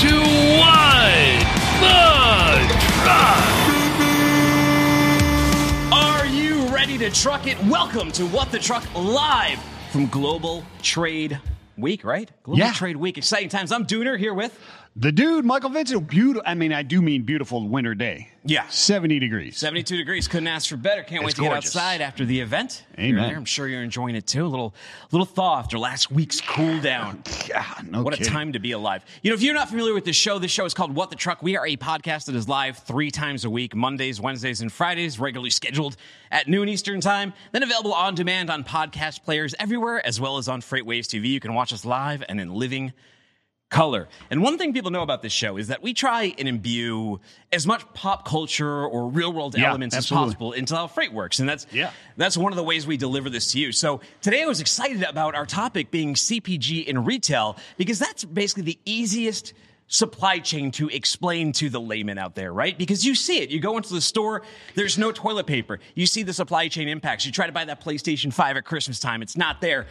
to What the Truck. Are you ready to truck it? Welcome to What the Truck live from Global Trade Week, right? Global Yeah. Trade Week. Exciting times. I'm Dooner here with. The dude, Michael Vincent, beautiful. I mean, I do mean beautiful winter day. Yeah. 70 degrees. 72 degrees. Couldn't ask for better. Can't wait It's to get gorgeous. outside after the event. Amen. You're there. I'm sure you're enjoying it too. A little, little thaw after last week's cool down. God, no What a kidding. time to be alive. You know, if you're not familiar with this show, this show is called What the Truck. We are a podcast that is live three times a week Mondays, Wednesdays, and Fridays, regularly scheduled at noon Eastern Time, then available on demand on podcast players everywhere, as well as on Freightwaves TV. You can watch us live and in living color. And one thing people know about this show is that we try and imbue as much pop culture or real world Yeah, elements absolutely. as possible into how freight works. And that's Yeah. that's one of the ways we deliver this to you. So today I was excited about our topic being CPG in retail because that's basically the easiest supply chain to explain to the layman out there, right? Because you see it. You go into the store, there's no toilet paper. You see the supply chain impacts. You try to buy that PlayStation 5 at Christmas time, it's not there.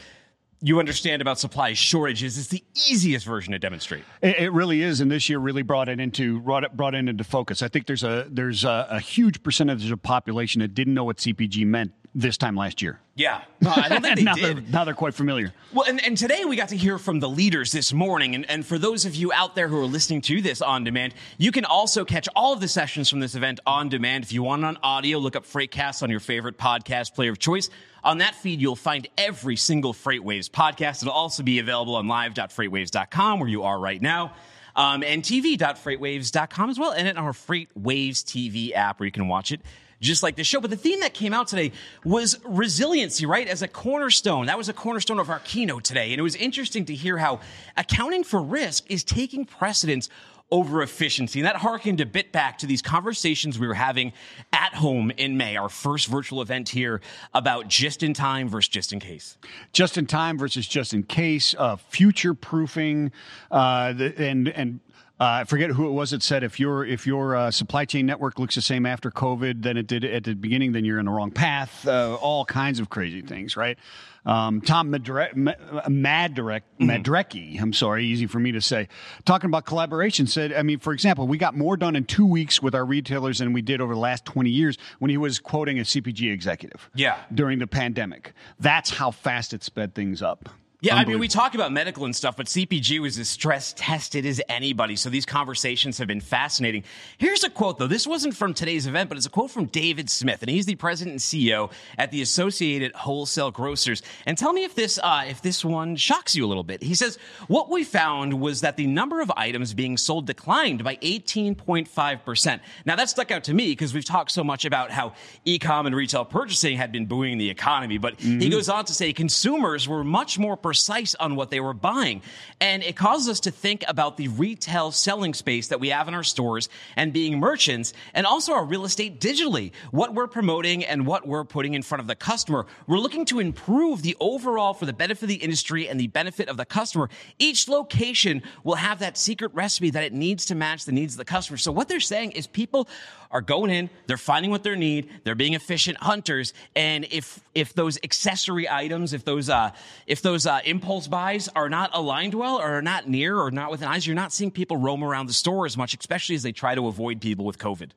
You understand about supply shortages. It's the easiest version to demonstrate. It, it really is, and this year really brought it into brought it brought it into focus. I think there's a there's a, a huge percentage of the population that didn't know what CPG meant this time last year. Yeah. No, I don't think they now did. they're now they're quite familiar. Well, and, and today we got to hear from the leaders this morning. And, and for those of you out there who are listening to this on demand, you can also catch all of the sessions from this event on demand. If you want on audio, look up Freightcast on your favorite podcast player of choice. On that feed, you'll find every single FreightWaves podcast. It'll also be available on live.freightwaves.com where you are right now. Um, and tv.freightwaves.com as well, and in our FreightWaves TV app where you can watch it just like this show. But the theme that came out today was resiliency, right? As a cornerstone. That was a cornerstone of our keynote today. And it was interesting to hear how accounting for risk is taking precedence over efficiency. And that harkened a bit back to these conversations we were having at home in May, our first virtual event here about just in time versus just in case. Just in time versus just in case. Uh, future proofing, uh, and and. Uh, I forget who it was that said if your if your uh, supply chain network looks the same after COVID than it did at the beginning, then you're in the wrong path. Uh, all kinds of crazy things, right? Um, Tom Madre- Ma- Madrek, Madrecki, I'm sorry, easy for me to say, talking about collaboration, said, I mean, for example, we got more done in two weeks with our retailers than we did over the last 20 years when he was quoting a CPG executive Yeah. during the pandemic. That's how fast it sped things up. Yeah, I mean, we talk about medical and stuff, but CPG was as stress tested as anybody. So these conversations have been fascinating. Here's a quote, though. This wasn't from today's event, but it's a quote from David Smith, and he's the president and CEO at the Associated Wholesale Grocers. And tell me if this uh, if this one shocks you a little bit. He says, "What we found was that the number of items being sold declined by 18.5 percent. Now that stuck out to me because we've talked so much about how e-com and retail purchasing had been buoying the economy, but he goes on to say consumers were much more precise on what they were buying. And it causes us to think about the retail selling space that we have in our stores and being merchants and also our real estate digitally, what we're promoting and what we're putting in front of the customer. We're looking to improve the overall for the benefit of the industry and the benefit of the customer. Each location will have that secret recipe that it needs to match the needs of the customer. So what they're saying is people are going in, they're finding what they need, they're being efficient hunters, and if if those accessory items, if those uh, if those uh, impulse buys are not aligned well, or are not near, or not within eyes, you're not seeing people roam around the store as much, especially as they try to avoid people with COVID.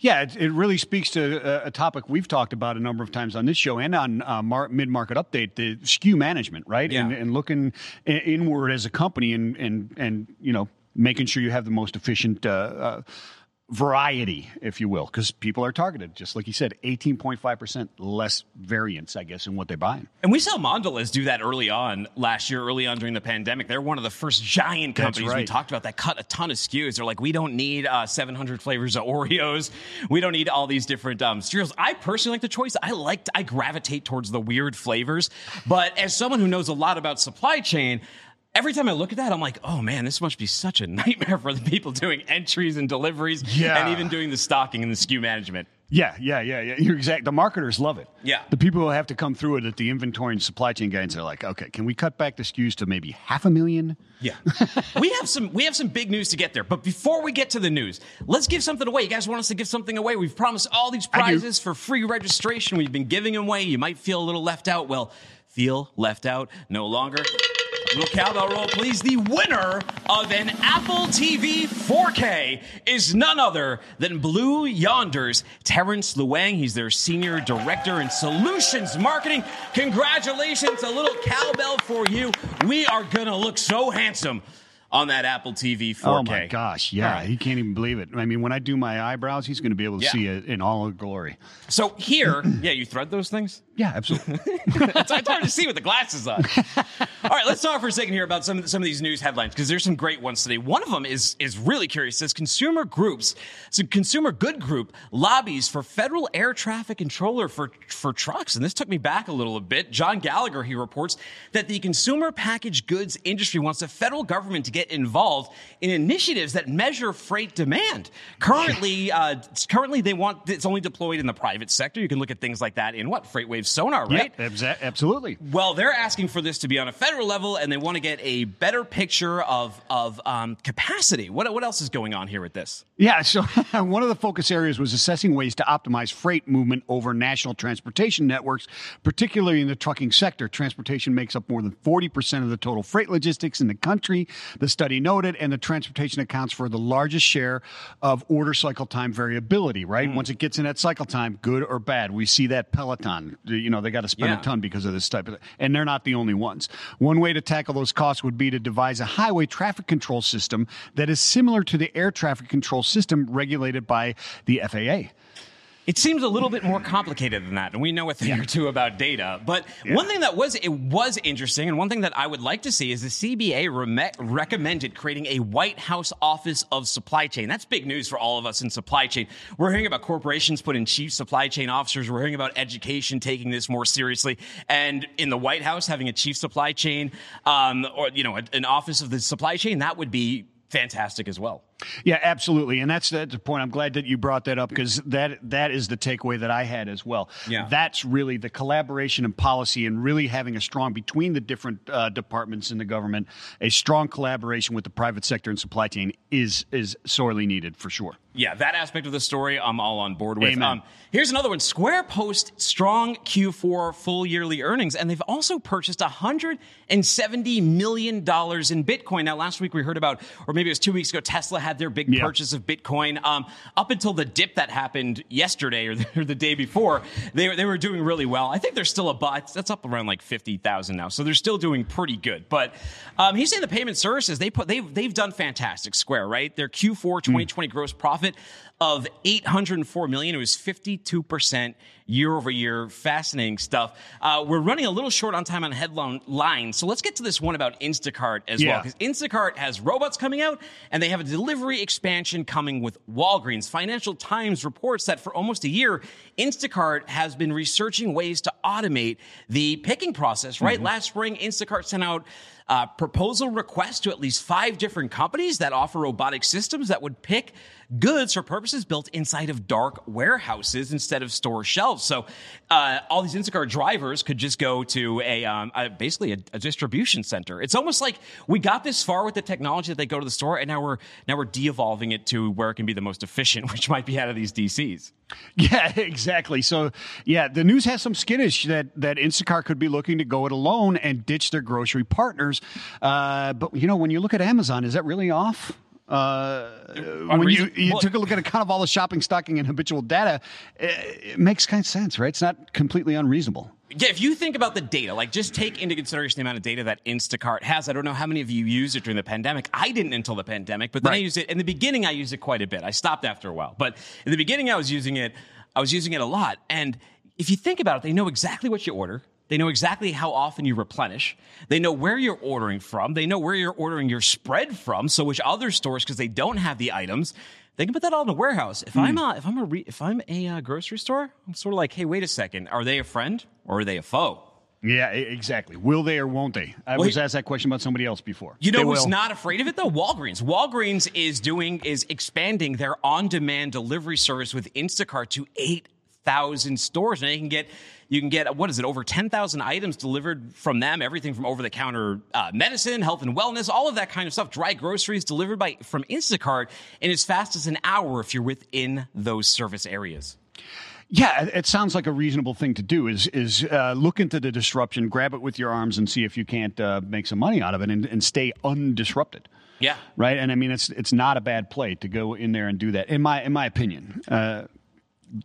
Yeah, it, it really speaks to a, a topic we've talked about a number of times on this show and on uh, mar- mid market update, the SKU management, right? Yeah. And, and looking i- inward as a company and and and you know making sure you have the most efficient. Uh, uh, variety if you will because people are targeted just like you said 18.5% less variance i guess in what they're buying And we saw Mondelez do that early on last year, early on during the pandemic. They're one of the first giant companies we talked about that cut a ton of SKUs. They're like, we don't need uh, 700 flavors of Oreos. We don't need all these different um, cereals. I personally like the choice. I like, I gravitate towards the weird flavors. But as someone who knows a lot about supply chain, Every time I look at that, I'm like, oh man, this must be such a nightmare for the people doing entries and deliveries Yeah. and even doing the stocking and the SKU management. Yeah, yeah, yeah, yeah. You're exact. The marketers love it. Yeah. The people who have to come through it at the inventory and supply chain guys are like, okay, can we cut back the SKUs to maybe half a million? Yeah. we have some we have some big news to get there. But before we get to the news, let's give something away. You guys want us to give something away? We've promised all these prizes for free registration. We've been giving them away. You might feel a little left out. Well, feel left out no longer. Little cowbell roll, please. The winner of an Apple TV 4K is none other than Blue Yonder's Terrence Luang. He's their senior director in solutions marketing. Congratulations, a little cowbell for you. We are going to look so handsome on that Apple TV 4K. Oh my gosh, yeah, right. he can't even believe it. I mean, when I do my eyebrows, he's going to be able to Yeah. see it in all glory. So here, yeah, you thread those things? Yeah, absolutely. it's, it's hard to see with the glasses on. All right, let's talk for a second here about some of, some of these news headlines because there's some great ones today. One of them is is really curious. It says consumer groups, so consumer good group lobbies for federal air traffic controller for for trucks, and this took me back a little bit. John Gallagher he reports that the consumer packaged goods industry wants the federal government to get involved in initiatives that measure freight demand. Currently, uh, currently they want it's only deployed in the private sector. You can look at things like that in what FreightWave sonar, right? Absa- absolutely. Well, they're asking for this to be on a federal level, and they want to get a better picture of of um, capacity. What what else is going on here with this? Yeah, so one of the focus areas was assessing ways to optimize freight movement over national transportation networks, particularly in the trucking sector. Transportation makes up more than 40% of the total freight logistics in the country, the study noted, and the transportation accounts for the largest share of order cycle time variability, right? Mm. Once it gets in that cycle time, good or bad. We see that Peloton, you know, they got to spend Yeah. a ton because of this type of and they're not the only ones. One way to tackle those costs would be to devise a highway traffic control system that is similar to the air traffic control system regulated by the FAA. It seems a little bit more complicated than that, and we know a thing or two about data. But one thing that was it was interesting, and one thing that I would like to see is the CBA reme- recommended creating a White House Office of Supply Chain. That's big news for all of us in supply chain. We're hearing about corporations putting chief supply chain officers. We're hearing about education taking this more seriously, and in the White House having a chief supply chain um, or you know an office of the supply chain that would be fantastic as well. Yeah, absolutely, and that's that's the point. I'm glad that you brought that up because that that is the takeaway that I had as well. Yeah. that's really the collaboration and policy, and really having a strong between the different uh, departments in the government, a strong collaboration with the private sector and supply chain is is sorely needed for sure. Yeah, that aspect of the story, I'm all on board with. Amen. Um, here's another one: Square post strong Q4 full yearly earnings, and they've also purchased 170 million dollars in Bitcoin. Now, last week we heard about, or maybe it was two weeks ago, Tesla had their big Yeah. purchase of Bitcoin. Um, up until the dip that happened yesterday or the, or the day before, they were- they were doing really well. I think they're still a but that's up around like 50,000 now, so they're still doing pretty good. But um, he's saying the payment services they put they've they've done fantastic. Square right, their Q4 2020 gross profit of 804 million. It was 52 percent year over year. Fascinating stuff. Uh, we're running a little short on time on headline lines, so let's get to this one about Instacart as well because Instacart has robots coming out and they have a delivery expansion coming with Walgreens. Financial Times reports that for almost a year, Instacart has been researching ways to automate the picking process, right? Last spring, Instacart sent out uh, proposal requests to at least five different companies that offer robotic systems that would pick goods for purposes built inside of dark warehouses instead of store shelves. So uh, all these Instacart drivers could just go to a, um, a basically a, a distribution center. It's almost like we got this far with the technology that they go to the store, and now we're now we're de-evolving it to where it can be the most efficient, which might be out of these DCs. Yeah, exactly. So, yeah, the news has some skittish that that Instacart could be looking to go it alone and ditch their grocery partners. Uh, but you know, when you look at Amazon, is that really off? Uh, when you, you took a look at a kind of all the shopping, stocking, and habitual data, it, it makes kind of sense, right? It's not completely unreasonable. Yeah, if you think about the data, like just take into consideration the amount of data that Instacart has. I don't know how many of you used it during the pandemic. I didn't until the pandemic, but then I used it in the beginning. I used it quite a bit. I stopped after a while, but in the beginning, I was using it. I was using it a lot. And if you think about it, they know exactly what you order. They know exactly how often you replenish. They know where you're ordering from. They know where you're ordering your spread from. So which other stores, because they don't have the items, they can put that all in a warehouse. If I'm a, if I'm a re, if I'm a uh, grocery store, I'm sort of like, hey, wait a second, are they a friend or are they a foe? Yeah, exactly. Will they or won't they? I Well, was asked that question about somebody else before. You know They who's will. not afraid of it though? Walgreens. Walgreens is doing is expanding their on-demand delivery service with Instacart to eight thousand stores. and you can get you can get what is it over ten thousand items delivered from them. Everything from over-the-counter uh, medicine, health and wellness, all of that kind of stuff. Dry groceries delivered by from Instacart in as fast as an hour if you're within those service areas. Yeah, it sounds like a reasonable thing to do. Is is uh, look into the disruption, grab it with your arms, and see if you can't uh, make some money out of it, and, and stay undisrupted. Yeah. Right. And I mean, it's it's not a bad play to go in there and do that. In my in my opinion. Uh,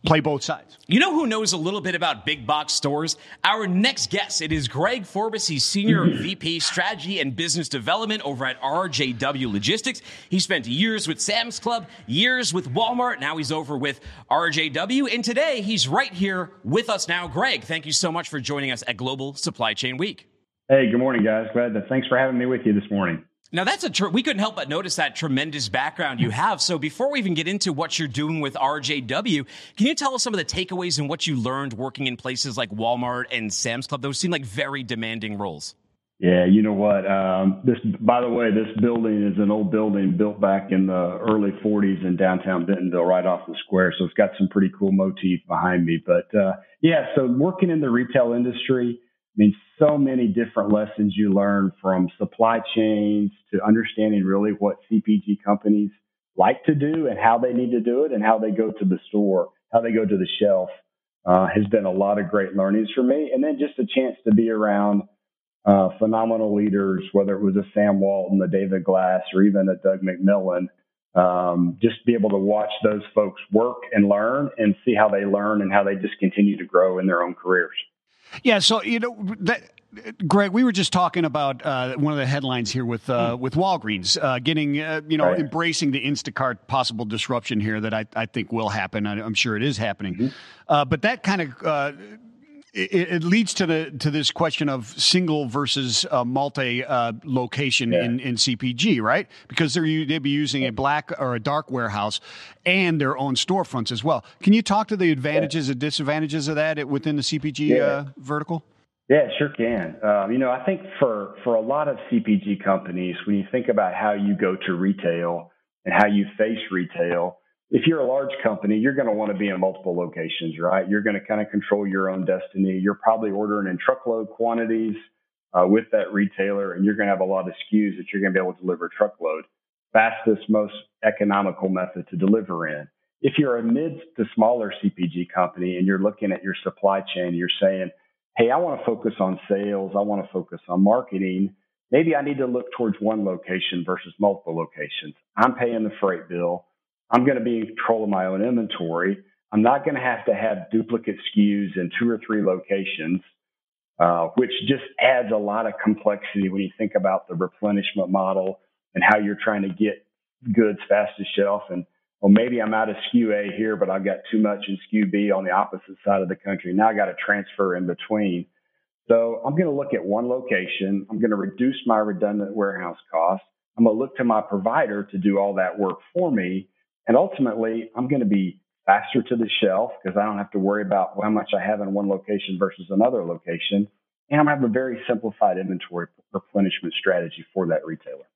play both sides. You know who knows a little bit about big box stores? Our next guest. It is Greg Forbis. He's Senior VP Strategy and Business Development over at RJW Logistics. He spent years with Sam's Club, years with Walmart. Now he's over with RJW. And today he's right here with us now. Greg, thank you so much for joining us at Global Supply Chain Week. Hey, good morning, guys. Glad that. Thanks for having me with you this morning. Now that's a tr- we couldn't help but notice that tremendous background you have. So before we even get into what you're doing with RJW, can you tell us some of the takeaways and what you learned working in places like Walmart and Sam's Club? Those seem like very demanding roles. Yeah, you know what? Um, this, by the way, this building is an old building built back in the early 40s in downtown Bentonville, right off the square. So it's got some pretty cool motif behind me. But uh, yeah, so working in the retail industry mean, so many different lessons you learn from supply chains to understanding really what CPG companies like to do and how they need to do it and how they go to the store, how they go to the shelf uh, has been a lot of great learnings for me. And then just a chance to be around uh, phenomenal leaders, whether it was a Sam Walton, a David Glass, or even a Doug McMillon. Um, just be able to watch those folks work and learn and see how they learn and how they just continue to grow in their own careers. Yeah, so you know that. Greg, we were just talking about uh, one of the headlines here with uh, with Walgreens uh, getting, uh, you know, right. embracing the Instacart possible disruption here that I, I think will happen. I, am sure it is happening, mm-hmm. Uh, but that kind of uh, it, it, leads to the to this question of single versus uh, multi uh, location yeah. in, in CPG, right? Because they're they'd be using a black or a dark warehouse and their own storefronts as well. Can you talk to the advantages yeah. and disadvantages of that within the CPG yeah. Uh, vertical? Yeah, sure can. Um, you know, I think for for a lot of CPG companies, when you think about how you go to retail and how you face retail, if you're a large company, you're going to want to be in multiple locations, right? You're going to kind of control your own destiny. You're probably ordering in truckload quantities uh, with that retailer, and you're going to have a lot of SKUs that you're going to be able to deliver truckload. Fastest, most economical method to deliver in. If you're a mid to smaller CPG company and you're looking at your supply chain, you're saying, hey, I want to focus on sales, I want to focus on marketing. Maybe I need to look towards one location versus multiple locations. I'm paying the freight bill. I'm going to be in control of my own inventory. I'm not going to have to have duplicate SKUs in two or three locations, uh, which just adds a lot of complexity when you think about the replenishment model and how you're trying to get goods fast to shelf and well, maybe I'm out of SKU A here, but I've got too much in SKU B on the opposite side of the country. Now I got to transfer in between. So I'm going to look at one location. I'm going to reduce my redundant warehouse costs. I'm going to look to my provider to do all that work for me. And ultimately, I'm going to be faster to the shelf because I don't have to worry about how much I have in one location versus another location. And I'm going to have a very simplified inventory replenishment strategy for that retailer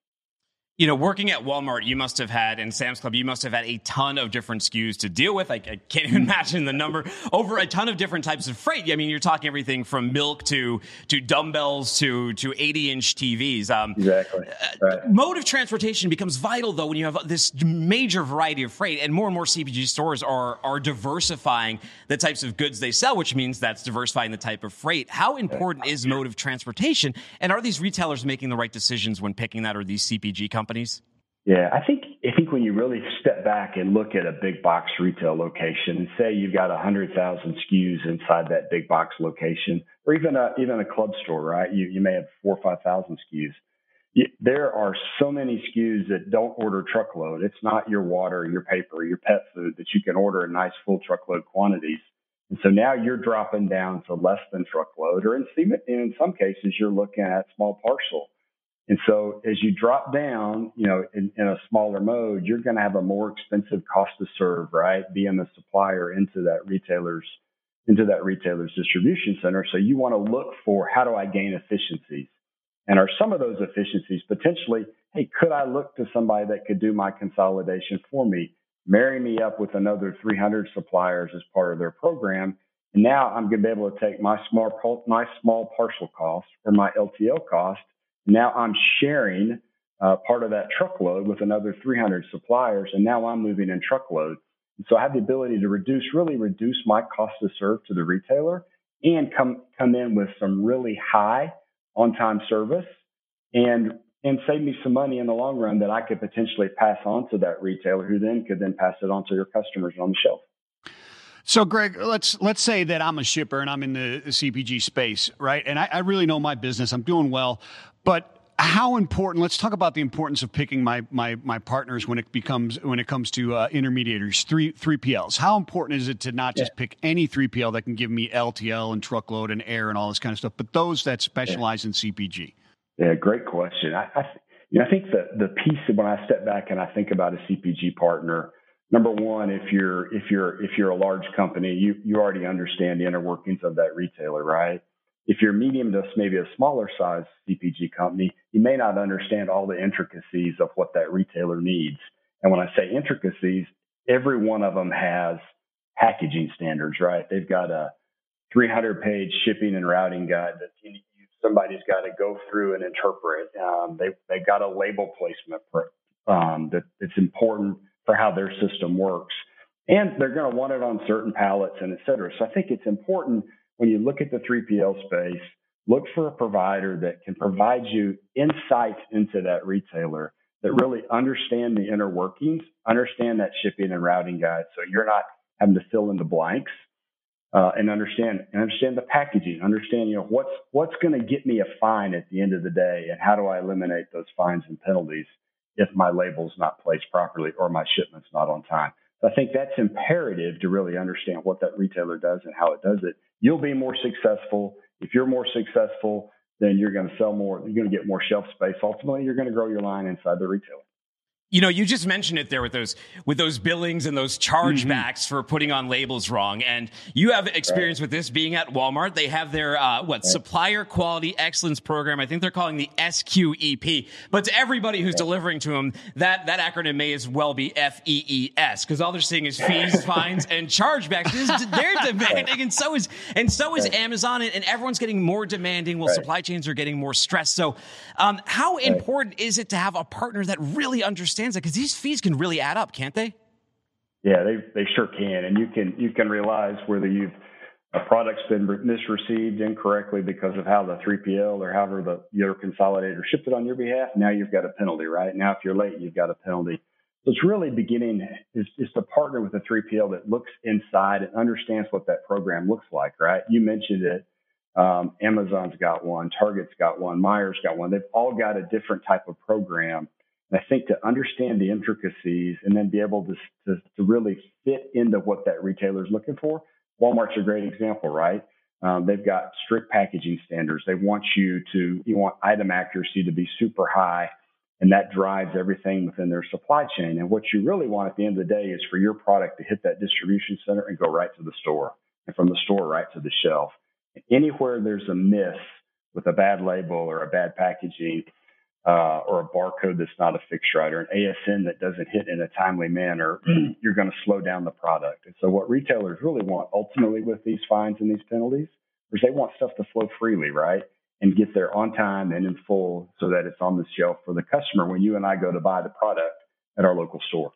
you know, working at Walmart, you must have had, and Sam's Club, you must have had a ton of different SKUs to deal with. I, I can't even imagine the number over a ton of different types of freight. I mean, you're talking everything from milk to to dumbbells to to 80 inch TVs. Um, exactly. Uh, right. Mode of transportation becomes vital though when you have this major variety of freight, and more and more CPG stores are are diversifying the types of goods they sell, which means that's diversifying the type of freight. How important is mode of transportation, and are these retailers making the right decisions when picking that, or these CPG companies? Companies? Yeah, I think I think when you really step back and look at a big box retail location, and say you've got a hundred thousand SKUs inside that big box location, or even a even a club store, right? You you may have four or five thousand SKUs. You, there are so many SKUs that don't order truckload. It's not your water, your paper, your pet food that you can order in nice full truckload quantities. And so now you're dropping down to less than truckload, or in, in some cases, you're looking at small parcel. And so as you drop down, you know, in, in a smaller mode, you're going to have a more expensive cost to serve, right? Being a supplier into that retailer's, into that retailer's distribution center. So you want to look for how do I gain efficiencies? And are some of those efficiencies potentially, hey, could I look to somebody that could do my consolidation for me, marry me up with another 300 suppliers as part of their program? And now I'm going to be able to take my small, my small parcel cost or my LTL cost now I'm sharing uh, part of that truckload with another 300 suppliers, and now I'm moving in truckload. So I have the ability to reduce, really reduce my cost to serve to the retailer and come, come in with some really high on time service and, and save me some money in the long run that I could potentially pass on to that retailer who then could then pass it on to your customers on the shelf. So, Greg, let's let's say that I'm a shipper and I'm in the CPG space, right? And I, I really know my business. I'm doing well, but how important let's talk about the importance of picking my my my partners when it becomes when it comes to uh, intermediaries three 3pls how important is it to not just yeah. pick any 3pl that can give me ltl and truckload and air and all this kind of stuff but those that specialize yeah. in cpg yeah great question i, I you know, I think the the piece when I step back and I think about a CPG partner, number one, if you're if you're if you're a large company, you you already understand the inner workings of that retailer, right? If you're medium to maybe a smaller size CPG company, you may not understand all the intricacies of what that retailer needs. And when I say intricacies, every one of them has packaging standards, right? They've got a 300 page shipping and routing guide that somebody's got to go through and interpret. Um, they, they've got a label placement for, um, that it's important for how their system works. And they're going to want it on certain pallets and et cetera. So I think it's important when you look at the 3PL space, look for a provider that can provide you insights into that retailer that really understand the inner workings, understand that shipping and routing guide. So you're not having to fill in the blanks uh, and understand and understand the packaging, understand you know what's what's going to get me a fine at the end of the day, and how do I eliminate those fines and penalties if my label's not placed properly or my shipment's not on time. I think that's imperative to really understand what that retailer does and how it does it. You'll be more successful. If you're more successful, then you're going to sell more. You're going to get more shelf space. Ultimately, you're going to grow your line inside the retailer. You know, you just mentioned it there with those with those billings and those chargebacks mm-hmm. for putting on labels wrong. And you have experience right. with this being at Walmart. They have their uh, what right. supplier quality excellence program. I think they're calling the SQEP. But to everybody who's right. delivering to them, that that acronym may as well be FEES because all they're seeing is fees, fines, and chargebacks. They're demanding, and so is and so is Amazon, and everyone's getting more demanding. While supply chains are getting more stressed. So, um, how important is it to have a partner that really understands understands that because these fees can really add up, can't they? Yeah, they they sure can, and you can you can realize whether you've a product's been misreceived incorrectly because of how the 3PL or however the your consolidator shipped it on your behalf. Now you've got a penalty, right? Now if you're late, you've got a penalty. So it's really beginning is, is to partner with a 3PL that looks inside and understands what that program looks like, right? You mentioned it. Um, Amazon's got one, Target's got one, Meijer's got one. They've all got a different type of program and I think to understand the intricacies and then be able to, to, to really fit into what that retailer is looking for, Walmart's a great example, right? Um, they've got strict packaging standards. They want you to, you want item accuracy to be super high, and that drives everything within their supply chain. And what you really want at the end of the day is for your product to hit that distribution center and go right to the store, and from the store right to the shelf. Anywhere there's a miss with a bad label or a bad packaging, uh, or a barcode that's not a fixed right or an ASN that doesn't hit in a timely manner, you're going to slow down the product. And so what retailers really want ultimately with these fines and these penalties is they want stuff to flow freely, right? And get there on time and in full so that it's on the shelf for the customer when you and I go to buy the product at our local store.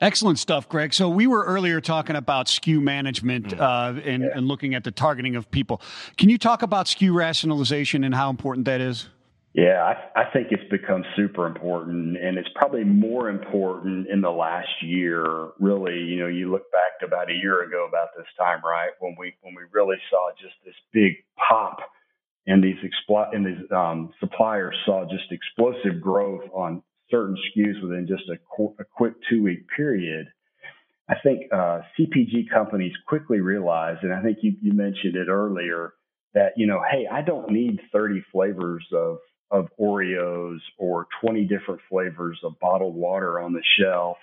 Excellent stuff, Greg. So we were earlier talking about SKU management mm. uh, and, yeah. and looking at the targeting of people. Can you talk about SKU rationalization and how important that is? Yeah, I, I think it's become super important, and it's probably more important in the last year. Really, you know, you look back about a year ago about this time, right, when we when we really saw just this big pop, and these expl- and these um, suppliers saw just explosive growth on certain SKUs within just a, qu- a quick two week period. I think uh, CPG companies quickly realized, and I think you, you mentioned it earlier, that you know, hey, I don't need 30 flavors of of Oreos or 20 different flavors of bottled water on the shelf.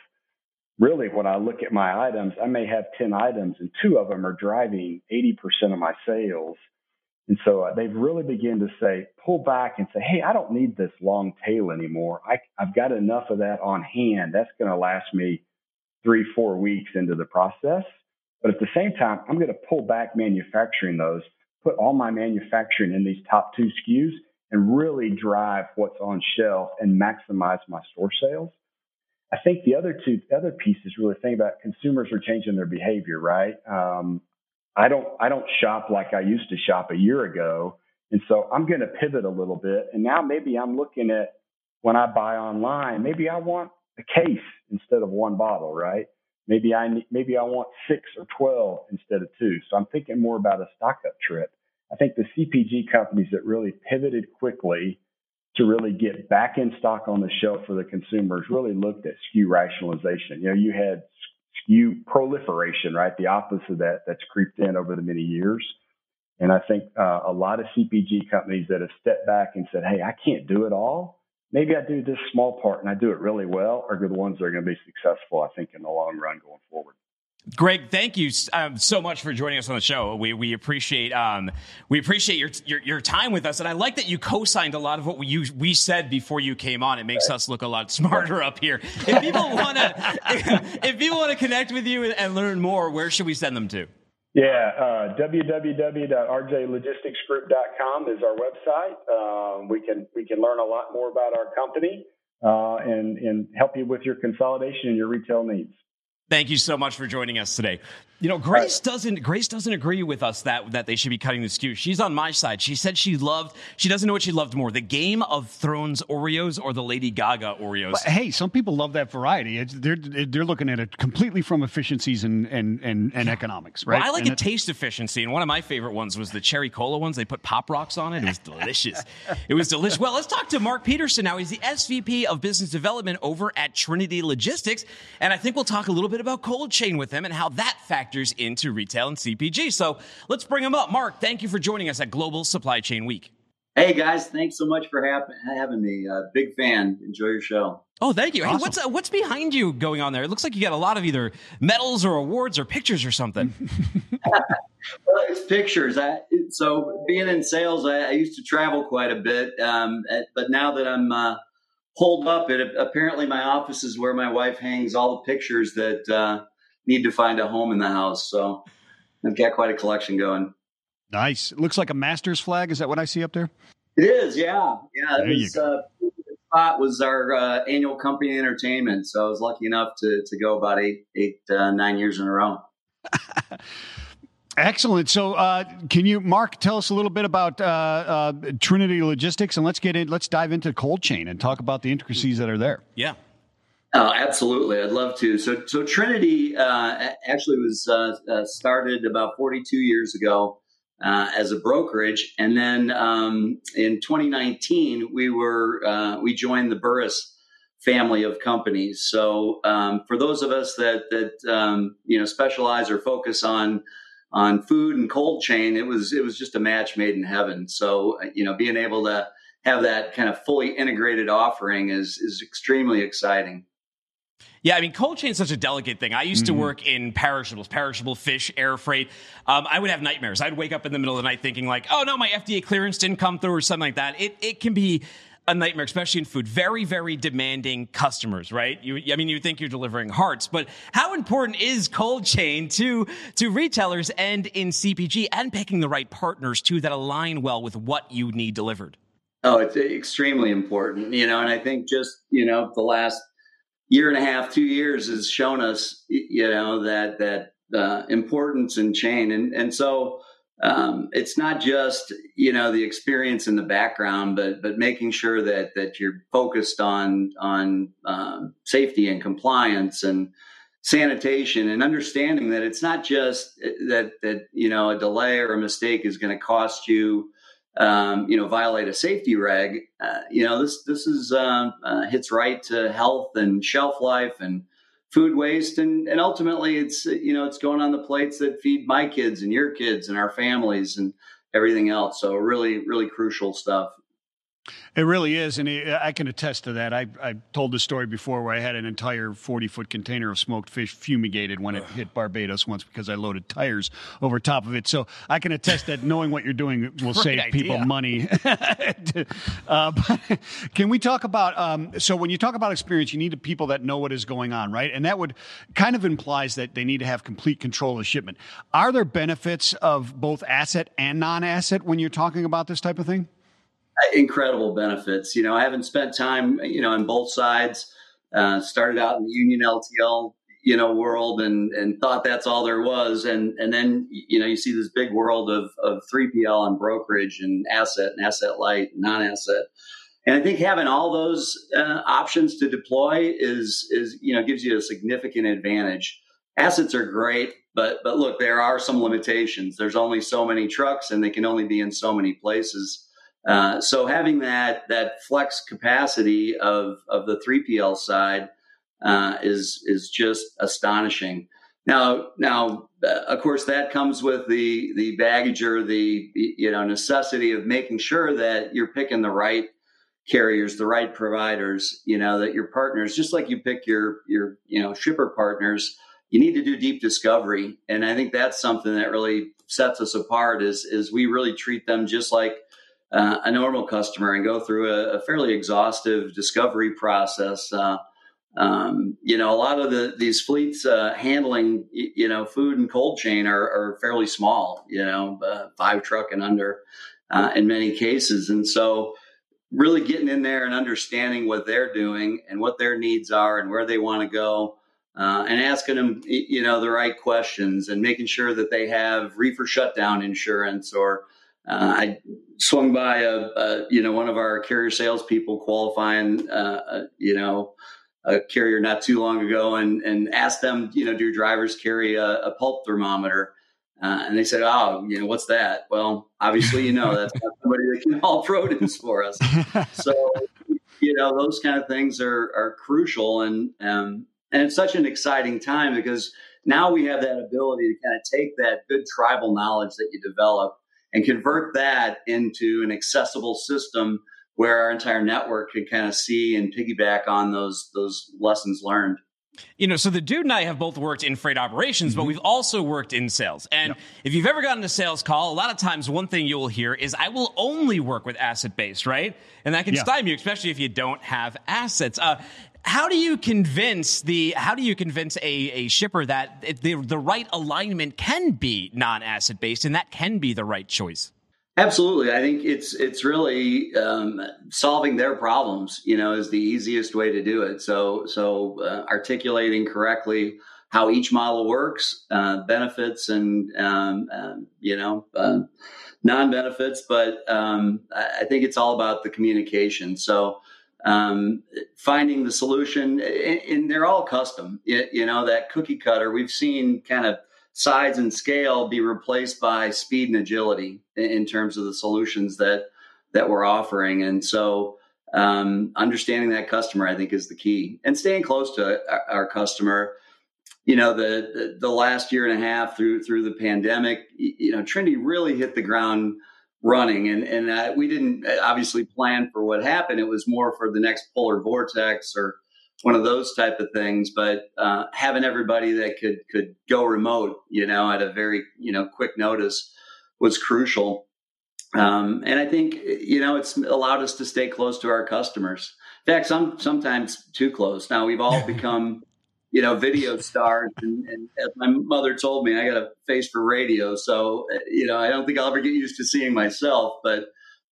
Really, when I look at my items, I may have 10 items and two of them are driving 80% of my sales. And so uh, they've really begun to say, pull back and say, hey, I don't need this long tail anymore. I, I've got enough of that on hand. That's going to last me three, four weeks into the process. But at the same time, I'm going to pull back manufacturing those, put all my manufacturing in these top two SKUs, and really drive what's on shelf and maximize my store sales. I think the other two other pieces really think about consumers are changing their behavior, right? Um, I don't I don't shop like I used to shop a year ago, and so I'm going to pivot a little bit. And now maybe I'm looking at when I buy online, maybe I want a case instead of one bottle, right? Maybe I maybe I want six or twelve instead of two. So I'm thinking more about a stock up trip. I think the CPG companies that really pivoted quickly to really get back in stock on the shelf for the consumers really looked at SKU rationalization. You know, you had SKU proliferation, right? The opposite of that that's creeped in over the many years. And I think uh, a lot of CPG companies that have stepped back and said, hey, I can't do it all. Maybe I do this small part and I do it really well are the ones that are going to be successful, I think, in the long run going forward. Greg, thank you um, so much for joining us on the show. We we appreciate um, we appreciate your, your, your time with us, and I like that you co-signed a lot of what we we said before you came on. It makes right. us look a lot smarter up here. If people want to if, people want to connect with you and, and, learn more, where should we send them to? Yeah, uh, www.rjlogisticsgroup.com is our website. Um, we can we can learn a lot more about our company uh, and and help you with your consolidation and your retail needs. Thank you so much for joining us today. You know, Grace doesn't Grace doesn't agree with us that that they should be cutting the SKU. She's on my side. She said she loved she doesn't know what she loved more, the Game of Thrones Oreos or the Lady Gaga Oreos. But hey, some people love that variety. It's, they're they're looking at it completely from efficiencies and and and, and economics, right? Well, I like and a taste efficiency, and one of my favorite ones was the cherry cola ones. They put pop rocks on it. It was delicious. it was delicious. Well, let's talk to Mark Peterson now. He's the SVP of Business Development over at Trinity Logistics, and I think we'll talk a little bit about cold chain with him and how that factors into retail and CPG. So let's bring him up. Mark, thank you for joining us at Global Supply Chain Week. Hey guys, thanks so much for having me. Uh, big fan. Enjoy your show. Oh, thank you. Awesome. Hey, what's uh, what's behind you going on there? It looks like you got a lot of either medals or awards or pictures or something. well, it's pictures. I, so being in sales, I, I, used to travel quite a bit, um, at, but now that I'm uh, holed up, it apparently my office is where my wife hangs all the pictures that uh, need to find a home in the house. So I've got quite a collection going. Nice. It looks like a Masters flag. Is that what I see up there? It is. Yeah. Yeah. There was, uh, spot was our uh, annual company entertainment. So I was lucky enough to, to go about eight, eight, uh, nine years in a row. Excellent. So, uh, can you, Mark, tell us a little bit about uh, uh, Trinity Logistics, and let's get in. Let's dive into cold chain and talk about the intricacies that are there. Yeah. Oh, absolutely. I'd love to. So, so Trinity uh, actually was uh, uh, started about 42 years ago uh, as a brokerage, and then um, in 2019 we were uh, we joined the Burris family of companies. So, um, for those of us that that um, you know specialize or focus on on food and cold chain, it was it was just a match made in heaven. So, you know, being able to have that kind of fully integrated offering is is extremely exciting. Yeah, I mean, cold chain is such a delicate thing. I used mm-hmm. to work in perishables, perishable fish, air freight. Um, I would have nightmares. I'd wake up in the middle of the night thinking like, oh no, my FDA clearance didn't come through or something like that. It, it can be a nightmare, especially in food. Very, very demanding customers, right? You, I mean, you think you're delivering hearts, but how important is cold chain to to retailers and in CPG and picking the right partners too that align well with what you need delivered? Oh, it's extremely important, you know, and I think just you know the last year and a half, two years has shown us, you know, that that uh, importance in chain, and and so um, it's not just you know the experience in the background, but but making sure that that you're focused on on um, safety and compliance and sanitation and understanding that it's not just uh, that that you know a delay or a mistake is going to cost you um, you know, violate a safety reg, uh, you know, this this is uh, uh, hits right to health and shelf life and food waste, and and ultimately, it's you know, it's going on the plates that feed my kids and your kids and our families and everything else. So really, really crucial stuff. It really is, and I can attest to that. I I told the story before where I had an entire forty foot container of smoked fish fumigated when it hit Barbados once because I loaded tires over top of it. So I can attest that knowing what you're doing will save idea. people money. uh, can we talk about? Um, so when you talk about experience, you need people that know what is going on, right? And that would kind of implies that they need to have complete control of the shipment. Are there benefits of both asset and non-asset when you're talking about this type of thing? Incredible benefits. You know, I haven't spent time, you know, on both sides. Uh, started out in the union LTL you know world and and thought that's all there was. And and then you know you see this big world of of 3PL and brokerage and asset and asset light and non-asset. And I think having all those uh, options to deploy is is you know gives you a significant advantage. Assets are great but but look there are some limitations. There's only so many trucks and they can only be in so many places uh, so having that that flex capacity of of the 3PL side uh, is is just astonishing. Now, now, uh, of course, that comes with the the baggage or the you know necessity of making sure that you're picking the right carriers, the right providers. You know that your partners, just like you pick your your you know shipper partners, you need to do deep discovery, and I think that's something that really sets us apart. Is is we really treat them just like uh, a normal customer and go through a, a fairly exhaustive discovery process. Uh, um, you know, a lot of the these fleets uh, handling, you know, food and cold chain are, are fairly small. You know, uh, five truck and under uh, in many cases, and so really getting in there and understanding what they're doing and what their needs are and where they want to go. Uh, and asking them, you know, the right questions and making sure that they have reefer shutdown insurance. Or uh, I swung by a, a, you know, one of our carrier salespeople qualifying, uh, you know, a carrier not too long ago and and asked them, you know, do drivers carry a, a pulp thermometer? Uh, and they said, "Oh, you know, what's that?" Well, obviously, you know, that's not somebody that can haul produce for us. So, you know, those kind of things are are crucial, and um, and it's such an exciting time because now we have that ability to kind of take that good tribal knowledge that you develop and convert that into an accessible system where our entire network could kind of see and piggyback on those those lessons learned. You know, so the dude and I have both worked in freight operations, mm-hmm. but we've also worked in sales. And if you've ever gotten a sales call, a lot of times one thing you will hear is, I will only work with asset based, right? And that can yeah. stymie you, especially if you don't have assets. Uh, how do you convince the how do you convince a, a shipper that the, the right alignment can be non-asset based and that can be the right choice? Absolutely, I think it's it's really um, solving their problems. You know, is the easiest way to do it. So so uh, articulating correctly how each model works, uh, benefits and um, um, you know uh, non benefits. But um, I think it's all about the communication. So um, finding the solution, and, they're all custom. You know that cookie cutter. We've seen kind of size and scale be replaced by speed and agility in terms of the solutions that that we're offering. And so, um, understanding that customer, I think, is the key, and staying close to our, customer. You know, the, the, the last year and a half through through the pandemic, you know, Trinity really hit the ground running, and and uh, we didn't uh, obviously plan for what happened. It was more for the next polar vortex or one of those type of things. But uh, having everybody that could could go remote, you know, at a very you know quick notice was crucial. Um, and I think you know it's allowed us to stay close to our customers. In fact, some sometimes too close. Now we've all become you know video stars, and, and, as my mother told me, I got a face for radio. So you know I don't think I'll ever get used to seeing myself, but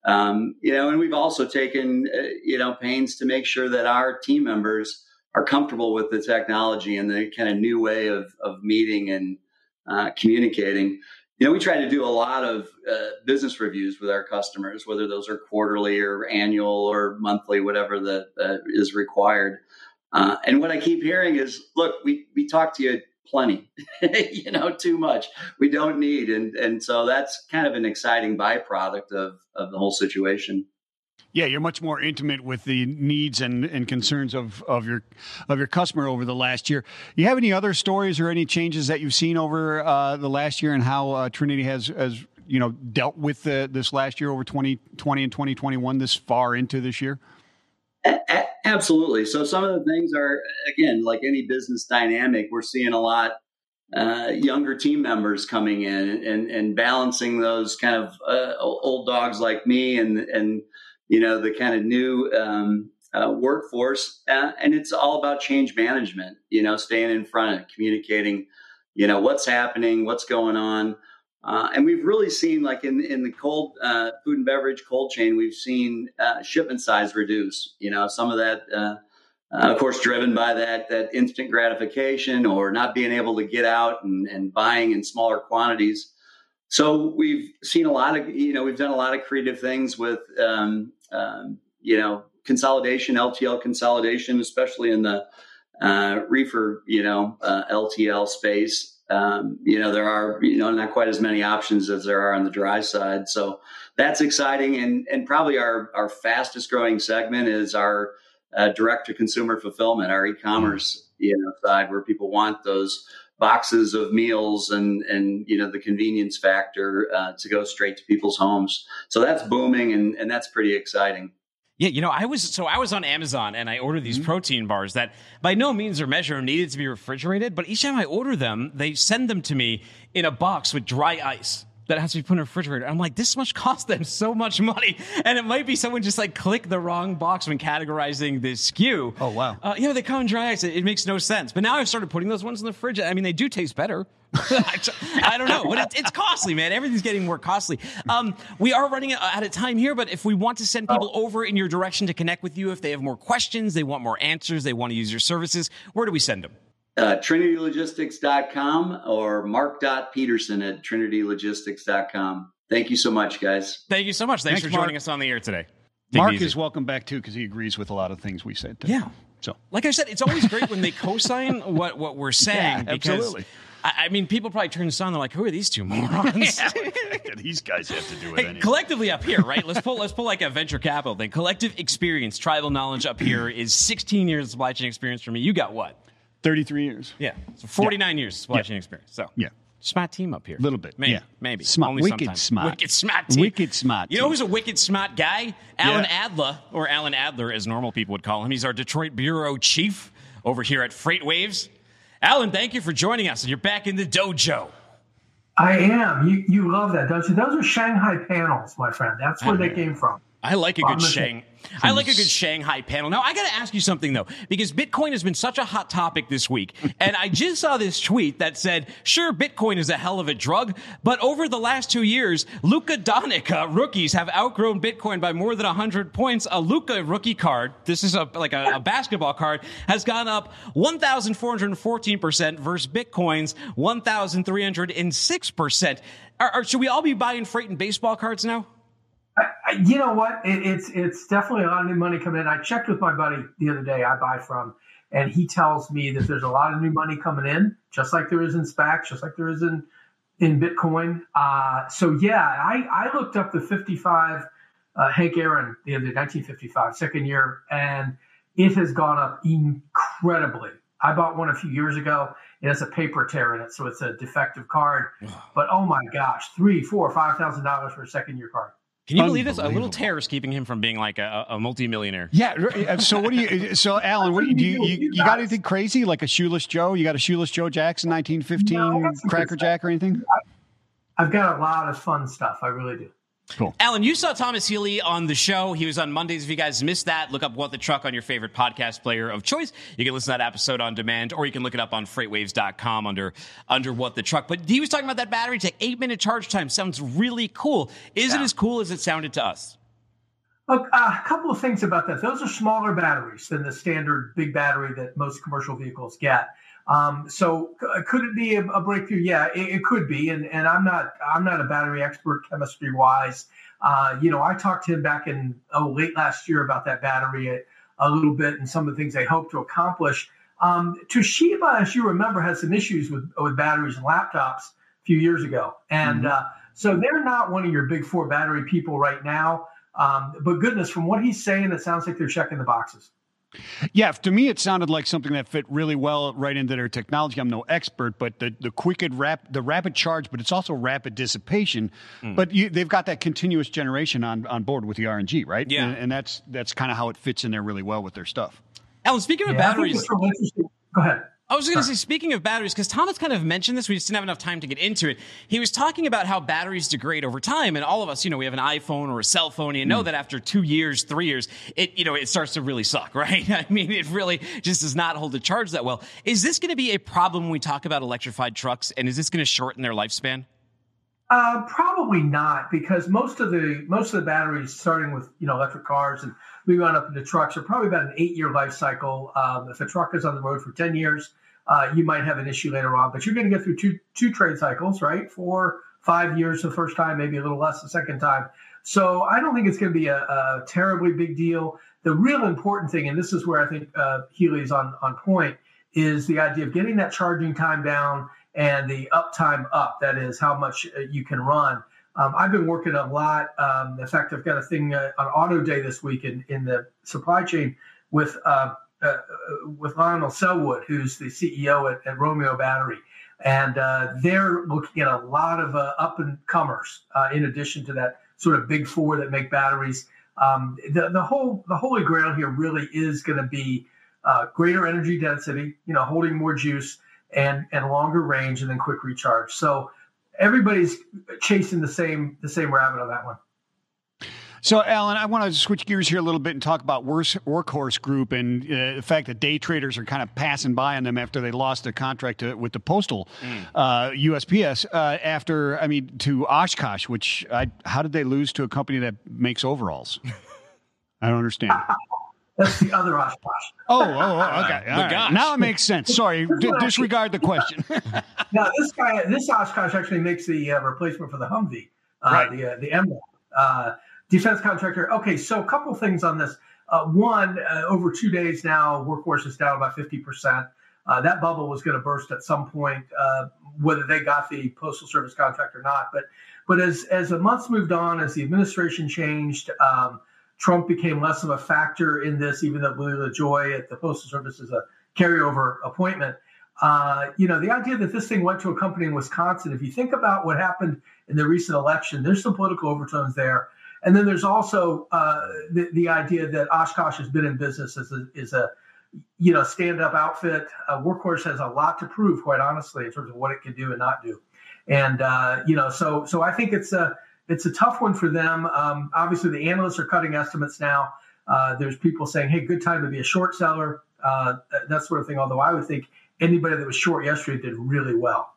um, you know, and we've also taken, uh, you know, pains to make sure that our team members are comfortable with the technology and the kind of new way of, of meeting and uh, communicating. You know, we try to do a lot of uh, business reviews with our customers, whether those are quarterly or annual or monthly, whatever that uh, is required. Uh, and what I keep hearing is, look, we, we talk to you plenty, you know, too much. We don't need, and and so that's kind of an exciting byproduct of of the whole situation. Yeah, you're much more intimate with the needs and, and concerns of, of your of your customer over the last year. You have any other stories or any changes that you've seen over uh, the last year and how uh, Trinity has has you know dealt with the, this last year over 2020 and 2021 this far into this year? A- absolutely. So some of the things are again like any business dynamic. We're seeing a lot uh, younger team members coming in and and balancing those kind of uh, old dogs like me and and you know the kind of new um, uh, workforce. Uh, and it's all about change management. You know, staying in front of communicating. You know what's happening, what's going on. Uh, and we've really seen, like in in the cold uh, food and beverage cold chain, we've seen uh, shipment size reduce. You know, some of that uh, uh, of course, driven by that that instant gratification or not being able to get out and, and buying in smaller quantities. So we've seen a lot of, you know, we've done a lot of creative things with, um, um, you know, consolidation, LTL consolidation, especially in the uh, reefer, you know, LTL space. Um, you know, there are, you know, not quite as many options as there are on the dry side. So that's exciting. And, and probably our, our fastest growing segment is our uh, direct to consumer fulfillment, our e-commerce, you know, side where people want those boxes of meals and and you know the convenience factor uh, to go straight to people's homes. So that's booming and and that's pretty exciting. Yeah, you know, I was so I was on Amazon and I ordered these mm-hmm. protein bars that by no means or measure needed to be refrigerated, but each time I order them, they send them to me in a box with dry ice that has to be put in a refrigerator. I'm like, this much cost them so much money. And it might be someone just like click the wrong box when categorizing this SKU. Oh, wow. Uh, you know, they come in dry ice. It, it, makes no sense. But now I've started putting those ones in the fridge. I mean, they do taste better. I don't know, but it, it's costly, man. Everything's getting more costly. Um, we are running out of time here, but if we want to send people oh. over in your direction to connect with you, if they have more questions, they want more answers, they want to use your services, where do we send them? Uh, trinitylogistics.com or mark.peterson at trinitylogistics.com. Thank you so much, guys. Thank you so much. Thanks, Thanks for joining us on the air today. Take Mark is welcome back too because he agrees with a lot of things we said. Today. Yeah. So, like I said, it's always great when they co-sign what what we're saying. Yeah, because, absolutely. I, I mean, people probably turn this on. They're like, "Who are these two morons?" yeah, these guys have to do it. Hey, anyway. Collectively up here, right? Let's pull. Let's pull like a venture capital thing. Collective experience, tribal knowledge up here is 16 years of supply chain experience for me. You got what? 33 years. Yeah. So 49 yeah. years supply yeah. chain experience. So, yeah. Smart team up here. A little bit. Maybe. Yeah. Maybe. Smart. Only wicked sometimes. smart. Wicked smart team. Wicked smart You know who's a wicked smart guy? Alan yeah. Adler, or Alan Adler as normal people would call him. He's our Detroit bureau chief over here at FreightWaves. Alan, thank you for joining us. And you're back in the dojo. I am. You, you love that, don't you? Those are Shanghai panels, my friend. That's where they came from. I like a good Shang. I like a good Shanghai panel. Now I got to ask you something though, because Bitcoin has been such a hot topic this week, and I just saw this tweet that said, "Sure, Bitcoin is a hell of a drug, but over the last two years, Luka Doncic uh, rookies have outgrown Bitcoin by more than hundred points. A Luka rookie card, this is a like a, a basketball card, has gone up one thousand four hundred fourteen percent versus Bitcoin's one thousand three hundred and six percent. Should we all be buying freight and baseball cards now?" I, you know what? It, it's it's definitely a lot of new money coming in. I checked with my buddy the other day. I buy from, and he tells me that there's a lot of new money coming in, just like there is in SPACs, just like there is in in Bitcoin. Uh, so yeah, I, I looked up the 55 uh, Hank Aaron the other 1955 second year, and it has gone up incredibly. I bought one a few years ago. It has a paper tear in it, so it's a defective card. but oh my gosh, three, four, five thousand dollars for a second year card. Can you believe this? A little tear is keeping him from being like a, a multimillionaire. Yeah. Uh, uh, so what do you? Uh, so Alan, what do you do? You, you, you got anything crazy like a shoeless Joe? You got a shoeless Joe Jackson 1915 no, Cracker Jack or anything? I've got a lot of fun stuff. I really do. Cool. Alan, you saw Thomas Healy on the show. He was on Mondays. If you guys missed that, look up What the Truck on your favorite podcast player of choice. You can listen to that episode on demand, or you can look it up on freightwaves.com under, under What the Truck. But he was talking about that battery tech. Eight minute charge time sounds really cool. Is yeah. it as cool as it sounded to us? Look, uh, a couple of things about that. Those are smaller batteries than the standard big battery that most commercial vehicles get. Um, so could it be a, a breakthrough? Yeah, it, it, could be. And, and I'm not I'm not a battery expert chemistry wise. Uh, you know, I talked to him back in oh late last year about that battery a, a little bit and some of the things they hope to accomplish. Um, Toshiba, as you remember, had some issues with with batteries and laptops a few years ago, and mm-hmm. uh, so they're not one of your big four battery people right now. Um, but goodness, from what he's saying, it sounds like they're checking the boxes. Yeah, to me, it sounded like something that fit really well right into their technology. I'm no expert, but the the quick rap, the rapid charge, but it's also rapid dissipation. Mm. But you, they've got that continuous generation on on board with the RNG, right? Yeah, and, and that's that's kind of how it fits in there really well with their stuff. Alan, speaking of yeah, batteries, go ahead. I was going to say, speaking of batteries, because Thomas kind of mentioned this, we just didn't have enough time to get into it. He was talking about how batteries degrade over time, and all of us, you know, we have an iPhone or a cell phone, and you know mm. that after two years, three years, it, you know, it starts to really suck, right? I mean, it really just does not hold a charge that well. Is this going to be a problem when we talk about electrified trucks, and is this going to shorten their lifespan? Uh, probably not, because most of the most of the batteries, starting with you know electric cars and moving on up into trucks, are probably about an eight year life cycle. Um, if a truck is on the road for ten years, uh, you might have an issue later on, but you're going to get through two two trade cycles, right? Four, five years the first time, maybe a little less the second time. So I don't think it's going to be a, a terribly big deal. The real important thing, and this is where I think uh, Healy's on on point, is the idea of getting that charging time down and the uptime up. That is how much uh, you can run. Um, I've been working a lot. Um, in fact, I've got a thing uh, on Auto Day this week in, in the supply chain with uh, uh, with Lionel Selwood, who's the CEO at, at Romeo Battery, and uh, they're looking at a lot of uh, up and comers in addition to that sort of big four that make batteries. Um, the, the whole the holy grail here really is going to be greater energy density, you know, holding more juice and and longer range and then quick recharge. So everybody's chasing the same the same rabbit on that one. So, Alan, I want to switch gears here a little bit and talk about Workhorse Group and uh, the fact that day traders are kind of passing by on them after they lost the contract to, with the postal mm. uh, USPS. Uh, after, I mean, to Oshkosh, which I, how did they lose to a company that makes overalls? I don't understand. That's the other Oshkosh. Oh, oh, oh okay. Right. Now it makes sense. Sorry, d- disregard the question. now this guy, this Oshkosh actually makes the uh, replacement for the Humvee, uh, right. the uh, the M uh, defense contractor. Okay, so a couple things on this. Uh, one, uh, over two days now, Workhorse is down about fifty percent. that bubble was going to burst at some point, whether they got the postal service contract or not. But but as as the months moved on, as the administration changed. Um, Trump became less of a factor in this, even though Louis DeJoy at the Postal Service is a carryover appointment. Uh, you know, the idea that this thing went to a company in Wisconsin, if you think about what happened in the recent election, there's some political overtones there. And then there's also uh, the, the, idea that Oshkosh has been in business as a, a you know, stand-up outfit. Uh, Workhorse has a lot to prove, quite honestly, in terms of what it can do and not do. And uh, you know, so so I think it's a it's a tough one for them. Um, obviously, the analysts are cutting estimates now. Uh, there's people saying, "Hey, good time to be a short seller," uh, that sort of thing. Although I would think anybody that was short yesterday did really well.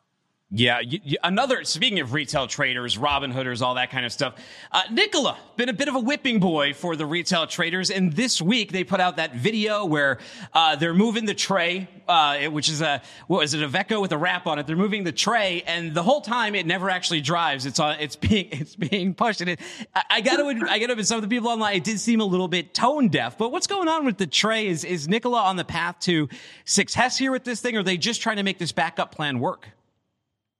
Yeah, you, you, another. Speaking of retail traders, Robin Hooders, all that kind of stuff. Uh, Nikola been a bit of a whipping boy for the retail traders, and this week they put out that video where uh, they're moving the Tre, uh, which is a what is it, a Iveco with a wrap on it. They're moving the Tre, and the whole time it never actually drives. It's on. It's being it's being pushed, and it, I, I got to I got to some of the people online. It did seem a little bit tone deaf, but what's going on with the Tre? Is is Nikola on the path to success here with this thing, or are they just trying to make this backup plan work?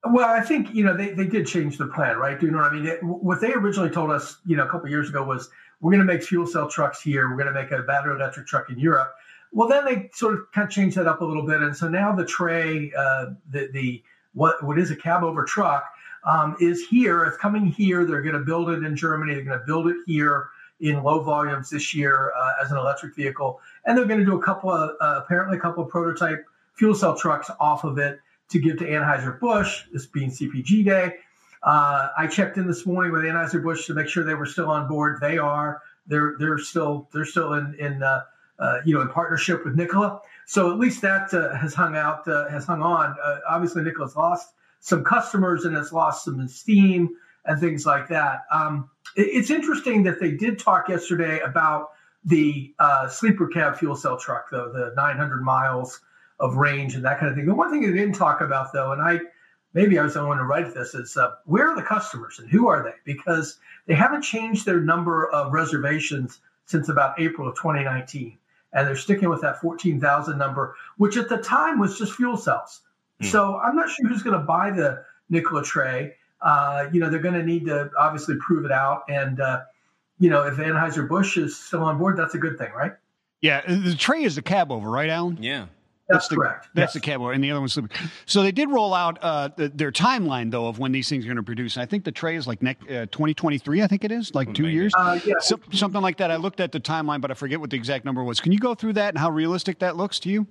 Well, I think you know they, they did change the plan, right? Do you know what I mean? It, what they originally told us, you know, a couple years ago was we're going to make fuel cell trucks here. We're going to make a battery electric truck in Europe. Well, then they sort of kind of changed that up a little bit, and so now the Tre, uh, the the what what is a cab over truck, um, is here. It's coming here. They're going to build it in Germany. They're going to build it here in low volumes this year uh, as an electric vehicle, and they're going to do a couple of uh, apparently a couple of prototype fuel cell trucks off of it to give to Anheuser-Busch, this being CPG Day. Uh, I checked in this morning with Anheuser-Busch to make sure they were still on board. They are. They're they're still they're still in in uh, uh, you know in partnership with Nikola. So at least that uh, has hung out uh, has hung on. Uh, obviously, Nikola's lost some customers and has lost some esteem and things like that. Um, it, it's interesting that they did talk yesterday about the sleeper cab fuel cell truck, though the 900 miles of range and that kind of thing. The one thing they didn't talk about though, and I maybe I was the one to write this, is uh, where are the customers and who are they? Because they haven't changed their number of reservations since about April of 2019. And they're sticking with that 14,000 number, which at the time was just fuel cells. Mm. So I'm not sure who's going to buy the Nikola Tre. Uh, you know, they're going to need to obviously prove it out. And, uh, you know, if Anheuser-Busch is still on board, that's a good thing, right? Yeah. The Tre is the cab over, right, Alan? Yeah. That's, the, correct. That's yes. the cab, and the other one's sleeping. So they did roll out uh, the, their timeline though of when these things are going to produce. And I think the Tre is like next uh, 2023. I think it is like two years, uh, yeah. so, something like that. I looked at the timeline, but I forget what the exact number was. Can you go through that and how realistic that looks to you?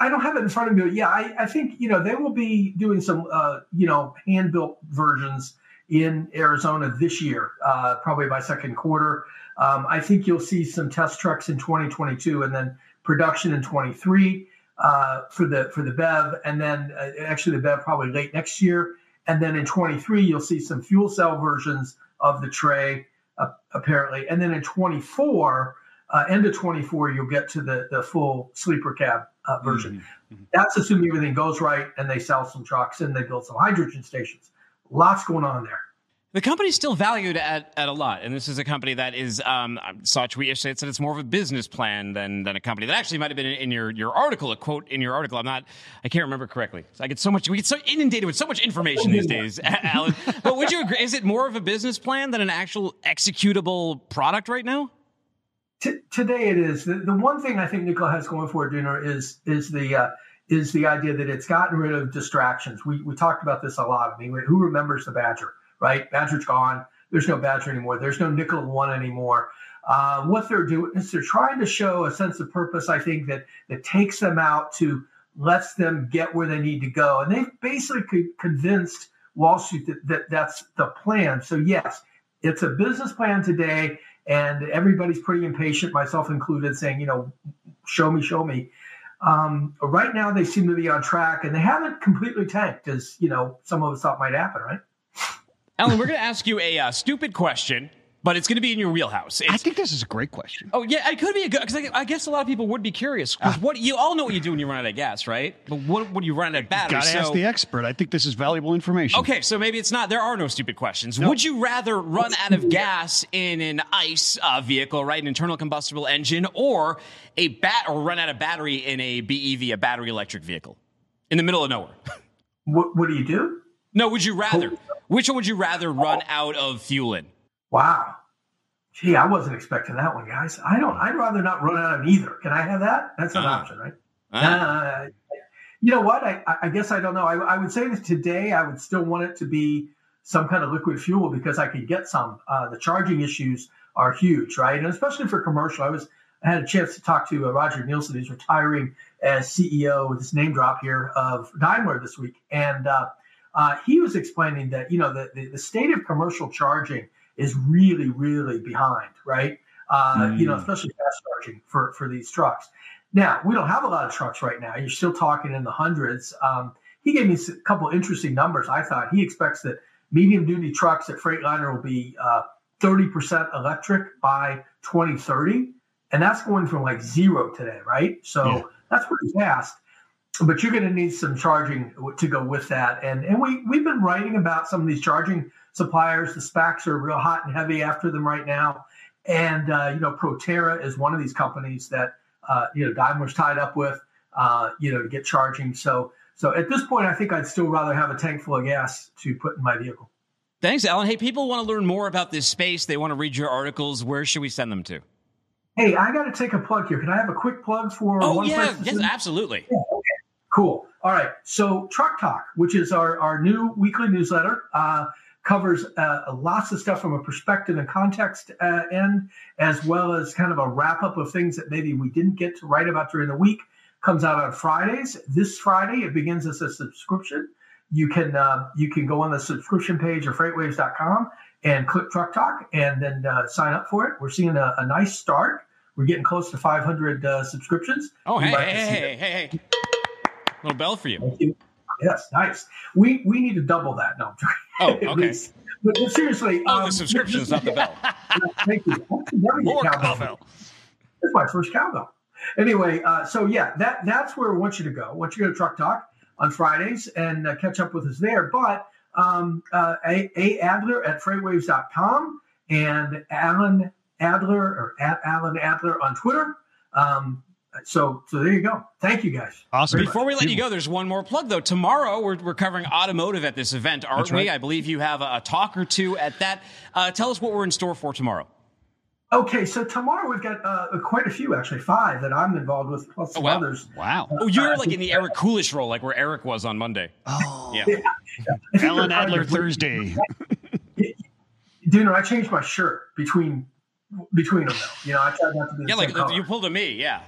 I, I don't have it in front of me, yeah, I, I think you know they will be doing some uh, you know hand built versions in Arizona this year, uh, probably by second quarter. Um, I think you'll see some test trucks in 2022, and then production in 23 uh, for the for the BEV, and then uh, actually the BEV probably late next year, And then in 23, you'll see some fuel cell versions of the Tre, uh, apparently. And then in 24, uh, end of 24, you'll get to the, the full sleeper cab uh, version. Mm-hmm. Mm-hmm. That's assuming everything goes right and they sell some trucks and they build some hydrogen stations. Lots going on there. The company's still valued at, at a lot, and this is a company that is um, saw a tweet yesterday that it's more of a business plan than than a company that actually might have been in, in, your your article, a quote in your article. I'm not, I can't remember correctly. I get so much, we get so inundated with so much information these days, Alan. But would you agree? Is it more of a business plan than an actual executable product right now? T- today it is. The, the one thing I think Nikola has going for it, Dooner, is is the uh, is the idea that it's gotten rid of distractions. We we talked about this a lot. I mean, who remembers the Badger? Right? Badger's gone. There's no Badger anymore. There's no Nikola One anymore. Uh, what they're doing is they're trying to show a sense of purpose. I think that that takes them out to lets them get where they need to go, and they've basically convinced Wall Street that, that that's the plan. So yes, it's a business plan today, and everybody's pretty impatient, myself included, saying, you know, show me, show me. Um, right now, they seem to be on track, and they haven't completely tanked, as you know, some of us thought might happen, right? Alan, we're going to ask you a uh, stupid question, but it's going to be in your wheelhouse. It's, I think this is a great question. Oh yeah, it could be a good because I, I, guess a lot of people would be curious. Uh, what you all know what you do when you run out of gas, right? But what when you run out of battery? Got to so, ask the expert. I think this is valuable information. Okay, so maybe it's not. There are no stupid questions. Would you rather run out of gas in an ICE uh, vehicle, right, an internal combustible engine, or a bat, or run out of battery in a BEV, a battery electric vehicle, in the middle of nowhere? What, what do you do? No, would you rather? Which one would you rather run out of fuel in? Wow. Gee, I wasn't expecting that one, guys. I don't. I'd rather not run out of either. Can I have that? That's an uh option, right? uh Uh, you know what? I, I guess I don't know. I, I, would say that today I would still want it to be some kind of liquid fuel because I could get some. Uh, the charging issues are huge, right? And especially for commercial. I was I had a chance to talk to uh, Roger Nielsen, who's retiring as CEO with this name drop here of Daimler this week, and uh, he was explaining that you know the, the, the, state of commercial charging is really really behind right? Uh, mm. you know especially fast charging for for these trucks. Now we don't have a lot of trucks right now. You're still talking in the hundreds. Um, he gave me a couple interesting numbers i thought. He expects that medium duty trucks at freightliner will be uh, 30% electric by 2030 and that's going from like zero today right? So yeah. that's pretty fast but you're going to need some charging to go with that. And and we we've been writing about some of these charging suppliers. The SPACs are real hot and heavy after them right now. And uh, you know, Proterra is one of these companies that uh, you know Daimler's tied up with. Uh, you know, to get charging. So so at this point, I think I'd still rather have a tank full of gas to put in my vehicle. Thanks, Alan. Hey, people want to learn more about this space. They want to read your articles. Where should we send them to? Hey, I got to take a plug here. Can I have a quick plug for? Oh yeah, yes, absolutely. Yeah, okay. Cool. All right. So Truck Talk, which is our, our new weekly newsletter, uh, covers uh, lots of stuff from a perspective and context uh, end, as well as kind of a wrap up of things that maybe we didn't get to write about during the week. Comes out on Fridays. This Friday, it begins as a subscription. You can uh, you can go on the subscription page of FreightWaves.com and click Truck Talk, and then uh, sign up for it. We're seeing a, a, nice start. We're getting close to 500 uh, subscriptions. Oh, hey, hey, hey, hey, hey. Little bell for you. you. Yes, nice. We we need to double that. No, oh, okay. but, but, seriously, oh, um, the subscription is not the bell. Thank you. More cowbell. It's my first cowbell. Anyway, uh, so yeah, that that's where I want you to go. I want you to go to Truck Talk on Fridays and uh, catch up with us there. But um, uh, a, a Adler at freightwaves.com and Alan Adler or at Alan Adler on Twitter. Um, so so there you go. Thank you guys. Awesome. Before we let you go, there's one more plug though. Tomorrow we're, we're covering automotive at this event, aren't right. we? I believe you have a, a, talk or two at that. Uh, tell us what we're in store for tomorrow. Okay, so tomorrow we've got uh, quite a few, actually five that I'm involved with, plus some oh, wow. others. Wow! Uh, oh, you're like in the Eric Kulisch role, like where Eric was on Monday. Oh, yeah. yeah. yeah. Alan Adler Thursday. Dooner. I changed my shirt between between them. Though. You know, I tried not to be. Yeah, like color. you pulled a me. Yeah.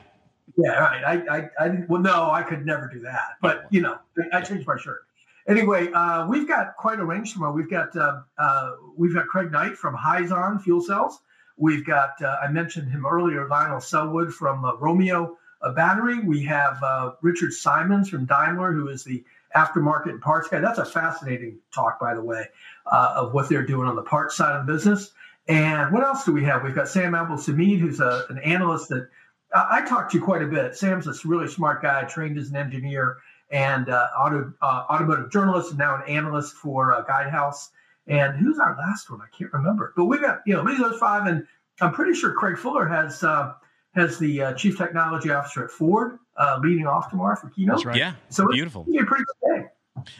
Yeah, right. I, I, I well, no, I could never do that. But you know, I changed my shirt. Anyway, uh, we've got quite a range tomorrow. We've got uh, uh, we've got Craig Knight from Hyzon Fuel Cells. We've got uh, I mentioned him earlier, Lionel Selwood from uh, Romeo Battery. We have uh, Richard Simons from Daimler, who is the aftermarket and parts guy. That's a fascinating talk, by the way, uh, of what they're doing on the parts side of the business. And what else do we have? We've got Sam Abuelsamid, who's a, an analyst that uh, I talked to you quite a bit. Sam's a really smart guy, trained as an engineer and uh, auto, uh, automotive journalist, and now an analyst for uh, Guidehouse. And who's our last one? I can't remember. But we've got you know these those five, and I'm pretty sure Craig Fuller has uh, has the uh, chief technology officer at Ford leading off tomorrow for keynote. That's right. Yeah, so beautiful. It's a pretty good day.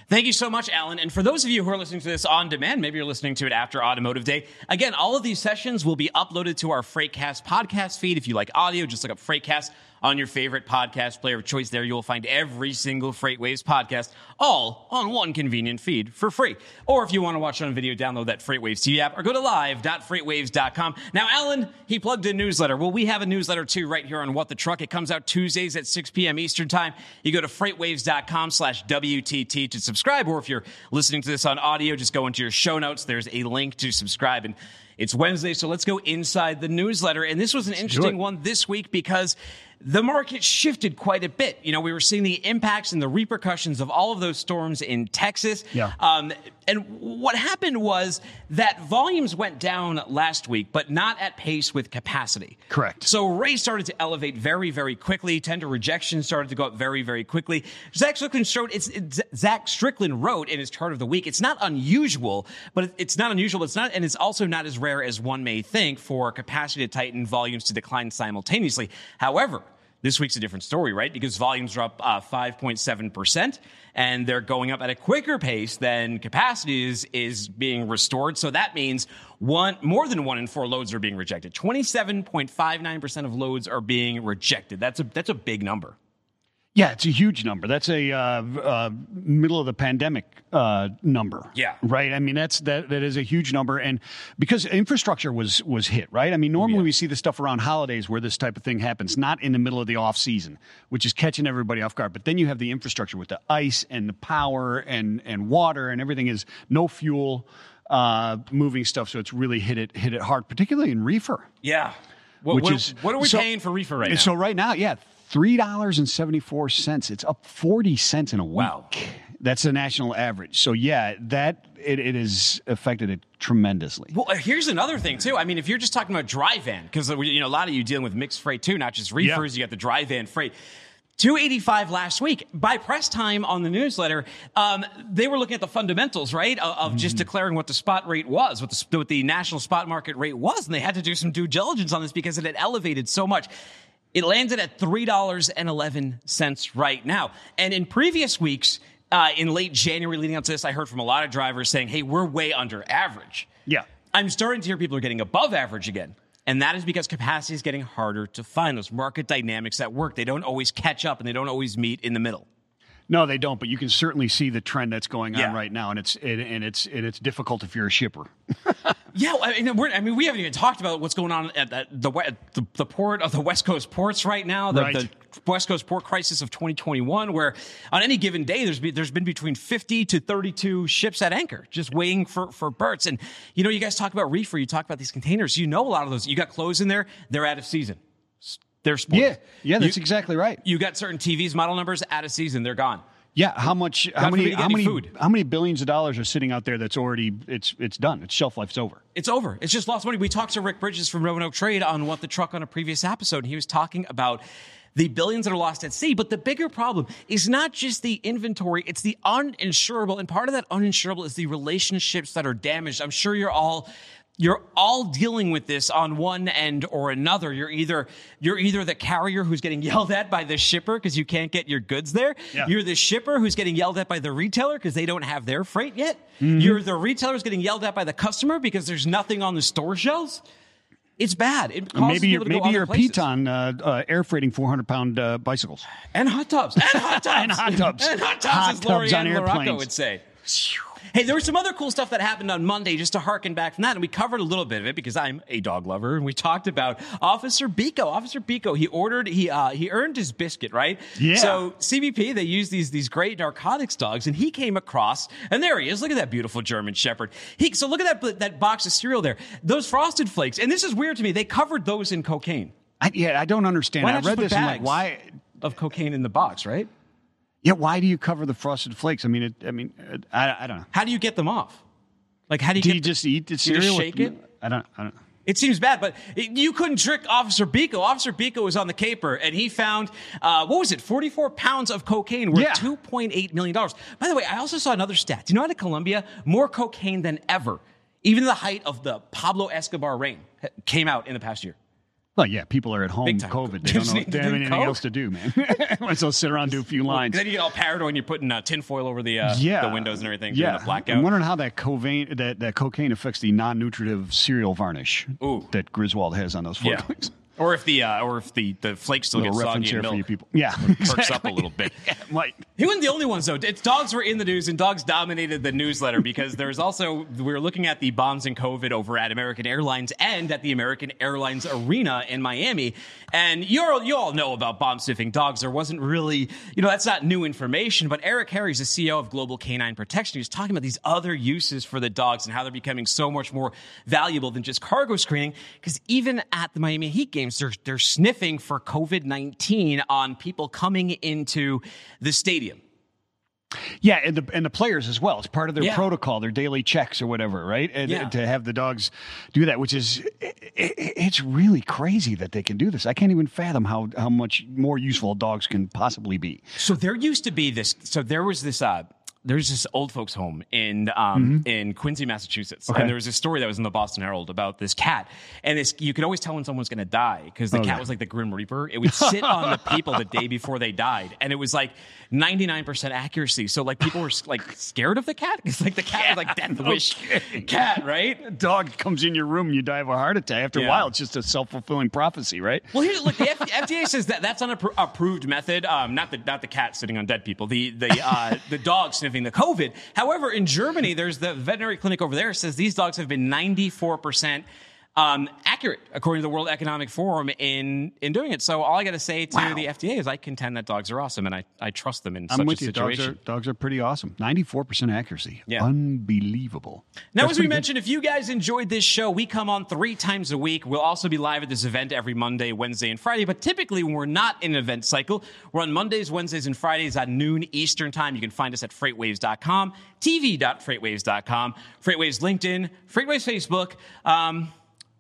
Thank you so much, Alan. And for those of you who are listening to this on demand, maybe you're listening to it after Automotive Day. Again, all of these sessions will be uploaded to our Freightcast podcast feed. If you like audio, just look up Freightcast on your favorite podcast player of choice. There you will find every single FreightWaves podcast, all on one convenient feed for free. Or if you want to watch it on video, download that FreightWaves TV app or go to live.freightwaves.com. Now, Alan, he plugged a newsletter. Well, we have a newsletter too right here on What the Truck. It comes out Tuesdays at 6 p.m. Eastern Time. You go to freightwaves.com slash WTT to subscribe. Or if you're listening to this on audio, just go into your show notes. There's a link to subscribe. And it's Wednesday, so let's go inside the newsletter. And this was an interesting one this week because the market shifted quite a bit. You know, we were seeing the impacts and the repercussions of all of those storms in Texas. Yeah. Um, and what happened was that volumes went down last week, but not at pace with capacity. Correct. So rates started to elevate very, very quickly. Tender rejection started to go up very, very quickly. Zach Strickland showed it's, it's Zach Strickland wrote in his chart of the week. It's not unusual, but it's not unusual. It's not, and it's also not as rare as one may think for capacity to tighten, volumes to decline simultaneously. However, this week's a different story, right? Because volumes are up uh, 5.7%, and they're going up at a quicker pace than capacity is, is being restored. So that means one more than one in four loads are being rejected. 27.59% of loads are being rejected. That's a, that's a big number. Yeah, it's a huge number. That's a uh, uh, middle of the pandemic uh, number. Yeah, right. I mean, that's that that is a huge number, and because infrastructure was was hit, right? I mean, normally yeah. we see the stuff around holidays where this type of thing happens, not in the middle of the off season, which is catching everybody off guard. But then you have the infrastructure with the ice and the power and and water and everything is no fuel uh, moving stuff, so it's really hit it hit it hard, particularly in reefer. Yeah. What, which what, is what are we so, paying for reefer right now? So right now, yeah, three dollars and seventy four cents. It's up forty cents in a week. Wow. That's the national average. So yeah, that it, it has affected it tremendously. Well, here's another thing too. I mean, if you're just talking about dry van, because you know a lot of you dealing with mixed freight too, not just reefers. Yeah. You got the dry van freight. 285 last week. By press time on the newsletter, um, they were looking at the fundamentals, right, of, of mm-hmm. just declaring what the spot rate was, what the, what the national spot market rate was. And they had to do some due diligence on this because it had elevated so much. It landed at $3.11 right now. And in previous weeks, uh, in late January leading up to this, I heard from a lot of drivers saying, hey, we're way under average. Yeah. I'm starting to hear people are getting above average again. And that is because capacity is getting harder to find. Those market dynamics at work, they don't always catch up and they don't always meet in the middle. No, they don't. But you can certainly see the trend that's going on yeah. right now, and it's it, and it's and it's difficult if you're a shipper. yeah, I mean, I mean, we haven't even talked about what's going on at the the, the port of the West Coast ports right now. The, right. the, West Coast port crisis of 2021, where on any given day there's be, there's been between 50 to 32 ships at anchor, just waiting for for berths. And you know, you guys talk about reefer, you talk about these containers. You know, a lot of those. You got clothes in there; they're out of season. They're spoiled. Yeah, yeah, that's you, exactly right. You got certain TVs model numbers out of season; they're gone. Yeah, how much? How many? How many? Food. How many billions of dollars are sitting out there? That's already it's it's done. Its shelf life's over. It's over. It's just lost money. We talked to Rick Bridges from Roanoke Trade on what the truck on a previous episode. And he was talking about the billions that are lost at sea. But the bigger problem is not just the inventory; it's the uninsurable. And part of that uninsurable is the relationships that are damaged. I'm sure you're all you're all dealing with this on one end or another. You're either you're either the carrier who's getting yelled at by the shipper because you can't get your goods there. Yeah. You're the shipper who's getting yelled at by the retailer because they don't have their freight yet. Mm-hmm. You're the retailer who's getting yelled at by the customer because there's nothing on the store shelves. It's bad. It maybe you're, maybe you're a Peloton uh, uh, air freighting 400 pound uh, bicycles and hot tubs and hot tubs and hot tubs and hot tubs, hot as tubs on airplanes. would say. Hey, there was some other cool stuff that happened on Monday, just to harken back from that, and we covered a little bit of it because I'm a dog lover, and we talked about Officer Biko. Officer Biko, he ordered, he uh, he earned his biscuit, right? Yeah. So CBP, they use these these great narcotics dogs, and he came across, and there he is. Look at that beautiful German Shepherd. He so look at that that box of cereal there. Those Frosted Flakes, and this is weird to me. They covered those in cocaine. I, yeah, I don't understand. Why I read this. and like, why of cocaine in the box, right? Yeah, why do you cover the frosted flakes? I mean, it, I mean, uh, I, I don't know. How do you get them off? Like, how do you Do get you just eat the you cereal? just with- shake it? I don't. I don't. It seems bad, but it- you couldn't trick Officer Biko. Officer Biko was on the caper, and he found uh, what was it, forty-four pounds of cocaine worth Yeah. two point eight million dollars. By the way, I also saw another stat. Do you know out of Colombia, more cocaine than ever, even the height of the Pablo Escobar reign, came out in the past year. Well, yeah, people are at home. Big time. COVID. They don't know. They have anything coke. else to do, man. Might as well sit around and do a few lines. Then you get all paranoid, and you're putting uh, tinfoil over the uh, yeah, the windows and everything, Yeah, the blackout. I'm wondering how that cocaine that, that cocaine affects the non-nutritive cereal varnish Ooh. that Griswold has on those four yeah. Or if the uh, or if the, the flakes still get Little reference soggy in for milk, you people. Yeah, perks up a little bit. Might. He wasn't the only ones though. It's dogs were in the news and dogs dominated the newsletter because there's also we were looking at the bombs and COVID over at American Airlines and at the American Airlines Arena in Miami. And you're you all know about bomb sniffing dogs. There wasn't really you know that's not new information. But Eric Harry's the CEO of Global Canine Protection. He was talking about these other uses for the dogs and how they're becoming so much more valuable than just cargo screening. Because even at the Miami Heat games, they're they're sniffing for COVID nineteen on people coming into the stadium. Yeah, and the and the players as well. It's part of their Yeah. protocol, their daily checks or whatever, right? And Yeah. to have the dogs do that, which is i i it's really crazy that they can do this. I can't even fathom how how much more useful dogs can possibly be. So there used to be this. So there was this. Uh, there's this old folks home in um, in Quincy, Massachusetts, Okay. and there was a story that was in the Boston Herald about this cat, and this you could always tell when someone's going to die because the Okay. cat was like the Grim Reaper. It would sit on the people the day before they died, and it was like 99 percent accuracy. So like people were like scared of the cat. It's like the cat was like death wish cat, right? A dog comes in your room and you die of a heart attack. After Yeah. a while, it's just a self fulfilling prophecy, right? Well, here's look. The F- FDA says that that's an appro- approved method. Um, not the not the cat sitting on dead people. The the uh, the dog sniffing the COVID. However, in Germany, there's the veterinary clinic over there says these dogs have been 94 percent. Um, accurate according to the World Economic Forum in in doing it. So all I got to say to Wow. the FDA is I contend that dogs are awesome and I, I trust them in I'm such with a you. Dogs situation. are dogs are pretty awesome. Ninety four percent accuracy. Yeah. Unbelievable. Now, That's as we pretty good. mentioned, if you guys enjoyed this show, we come on three times a week. We'll also be live at this event every Monday, Wednesday, and Friday. But typically, when we're not in an event cycle, we're on Mondays, Wednesdays, and Fridays at noon Eastern Time. You can find us at freightwaves.com, tv.freightwaves.com, Freightwaves LinkedIn, Freightwaves Facebook, um,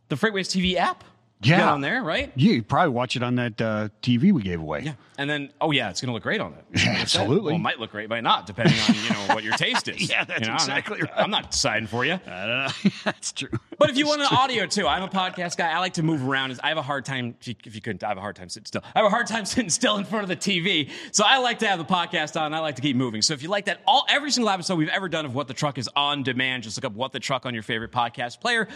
the Freightwaves TV app. Yeah. Get on there, right? Yeah, you probably watch it on that uh, TV we gave away. Yeah. And then, oh yeah, it's going to look great on it. Absolutely. Well, it might look great, might not, depending on you know what your taste is. Yeah, that's You know, I'm not- exactly right. I'm not deciding for you. I don't know. That's true. But if you want an audio too, I'm a podcast guy. I like to move around. I have a hard time. If you, if you couldn't, I have a hard time sitting still. I have a hard time sitting still in front of the TV. So I like to have the podcast on. I like to keep moving. So if you like that, all every single episode we've ever done of What the Truck is on demand. Just look up What the Truck on your favorite podcast player.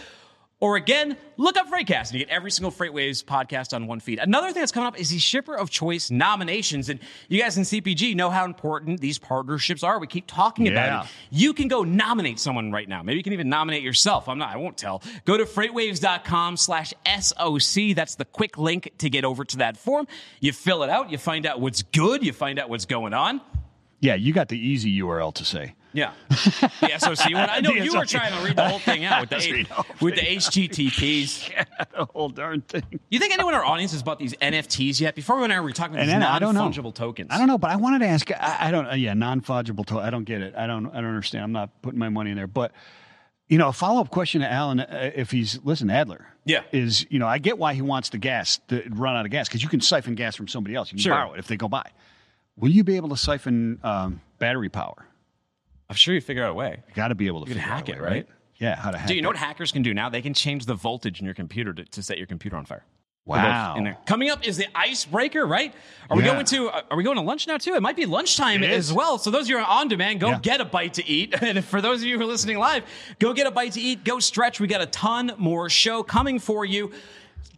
Or again, look up Freightcast and you get every single Freightwaves podcast on one feed. Another thing that's coming up is the Shipper of Choice nominations. And you guys in CPG know how important these partnerships are. We keep talking Yeah. about it. You can go nominate someone right now. Maybe you can even nominate yourself. I'm not, I won't tell. Go to freightwaves.com slash SOC. That's the quick link to get over to that form. You fill it out. You find out what's good. You find out what's going on. Yeah, you got the easy URL to say. Yeah. The SOC one. I know you were trying to read the whole thing out with the, Let's the whole with the HTTPs. Yeah, the whole darn thing. You think anyone in our audience has bought these NFTs yet? Before we went out, we were talking about And these then I don't know. non-fungible tokens. I don't know, but I wanted to ask. I, I don't. uh, yeah, non-fungible. To, I don't get it. I don't. I don't understand. I'm not putting my money in there. But you know, a follow-up question to Alan, uh, if he's listen, Adler. Yeah. Is you know, I get why he wants the gas to run out of gas because you can siphon gas from somebody else. You can Sure. borrow it if they go by. Will you be able to siphon um, battery power? I'm sure you figure out a way. You got to be able to You figure hack it, way, right? Yeah, how to hack it. Do you know it. what hackers can do now? They can change the voltage in your computer to, to set your computer on fire. Wow. Coming up is the icebreaker, right? Are we going to are we going to lunch now too? It might be lunchtime as well. So those of you who are on demand, go Yeah. get a bite to eat. And for those of you who are listening live, go get a bite to eat. Go stretch. We got a ton more show coming for you.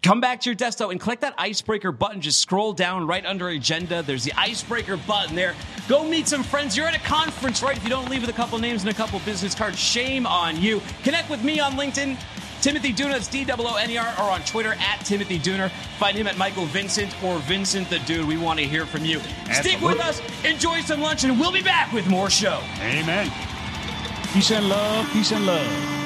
Come back to your desktop and click that icebreaker button. Just scroll down right under agenda. There's the icebreaker button there. Go meet some friends. You're at a conference, right? If you don't leave with a couple names and a couple business cards, shame on you. Connect with me on LinkedIn. Timothy Dooner, that's D O O N E R, or on Twitter at Timothy Dooner. Find him at Michael Vincent or Vincent the Dude. We want to hear from you. Stick with us, enjoy some lunch, and we'll be back with more show. Amen. Peace and love. Peace and love.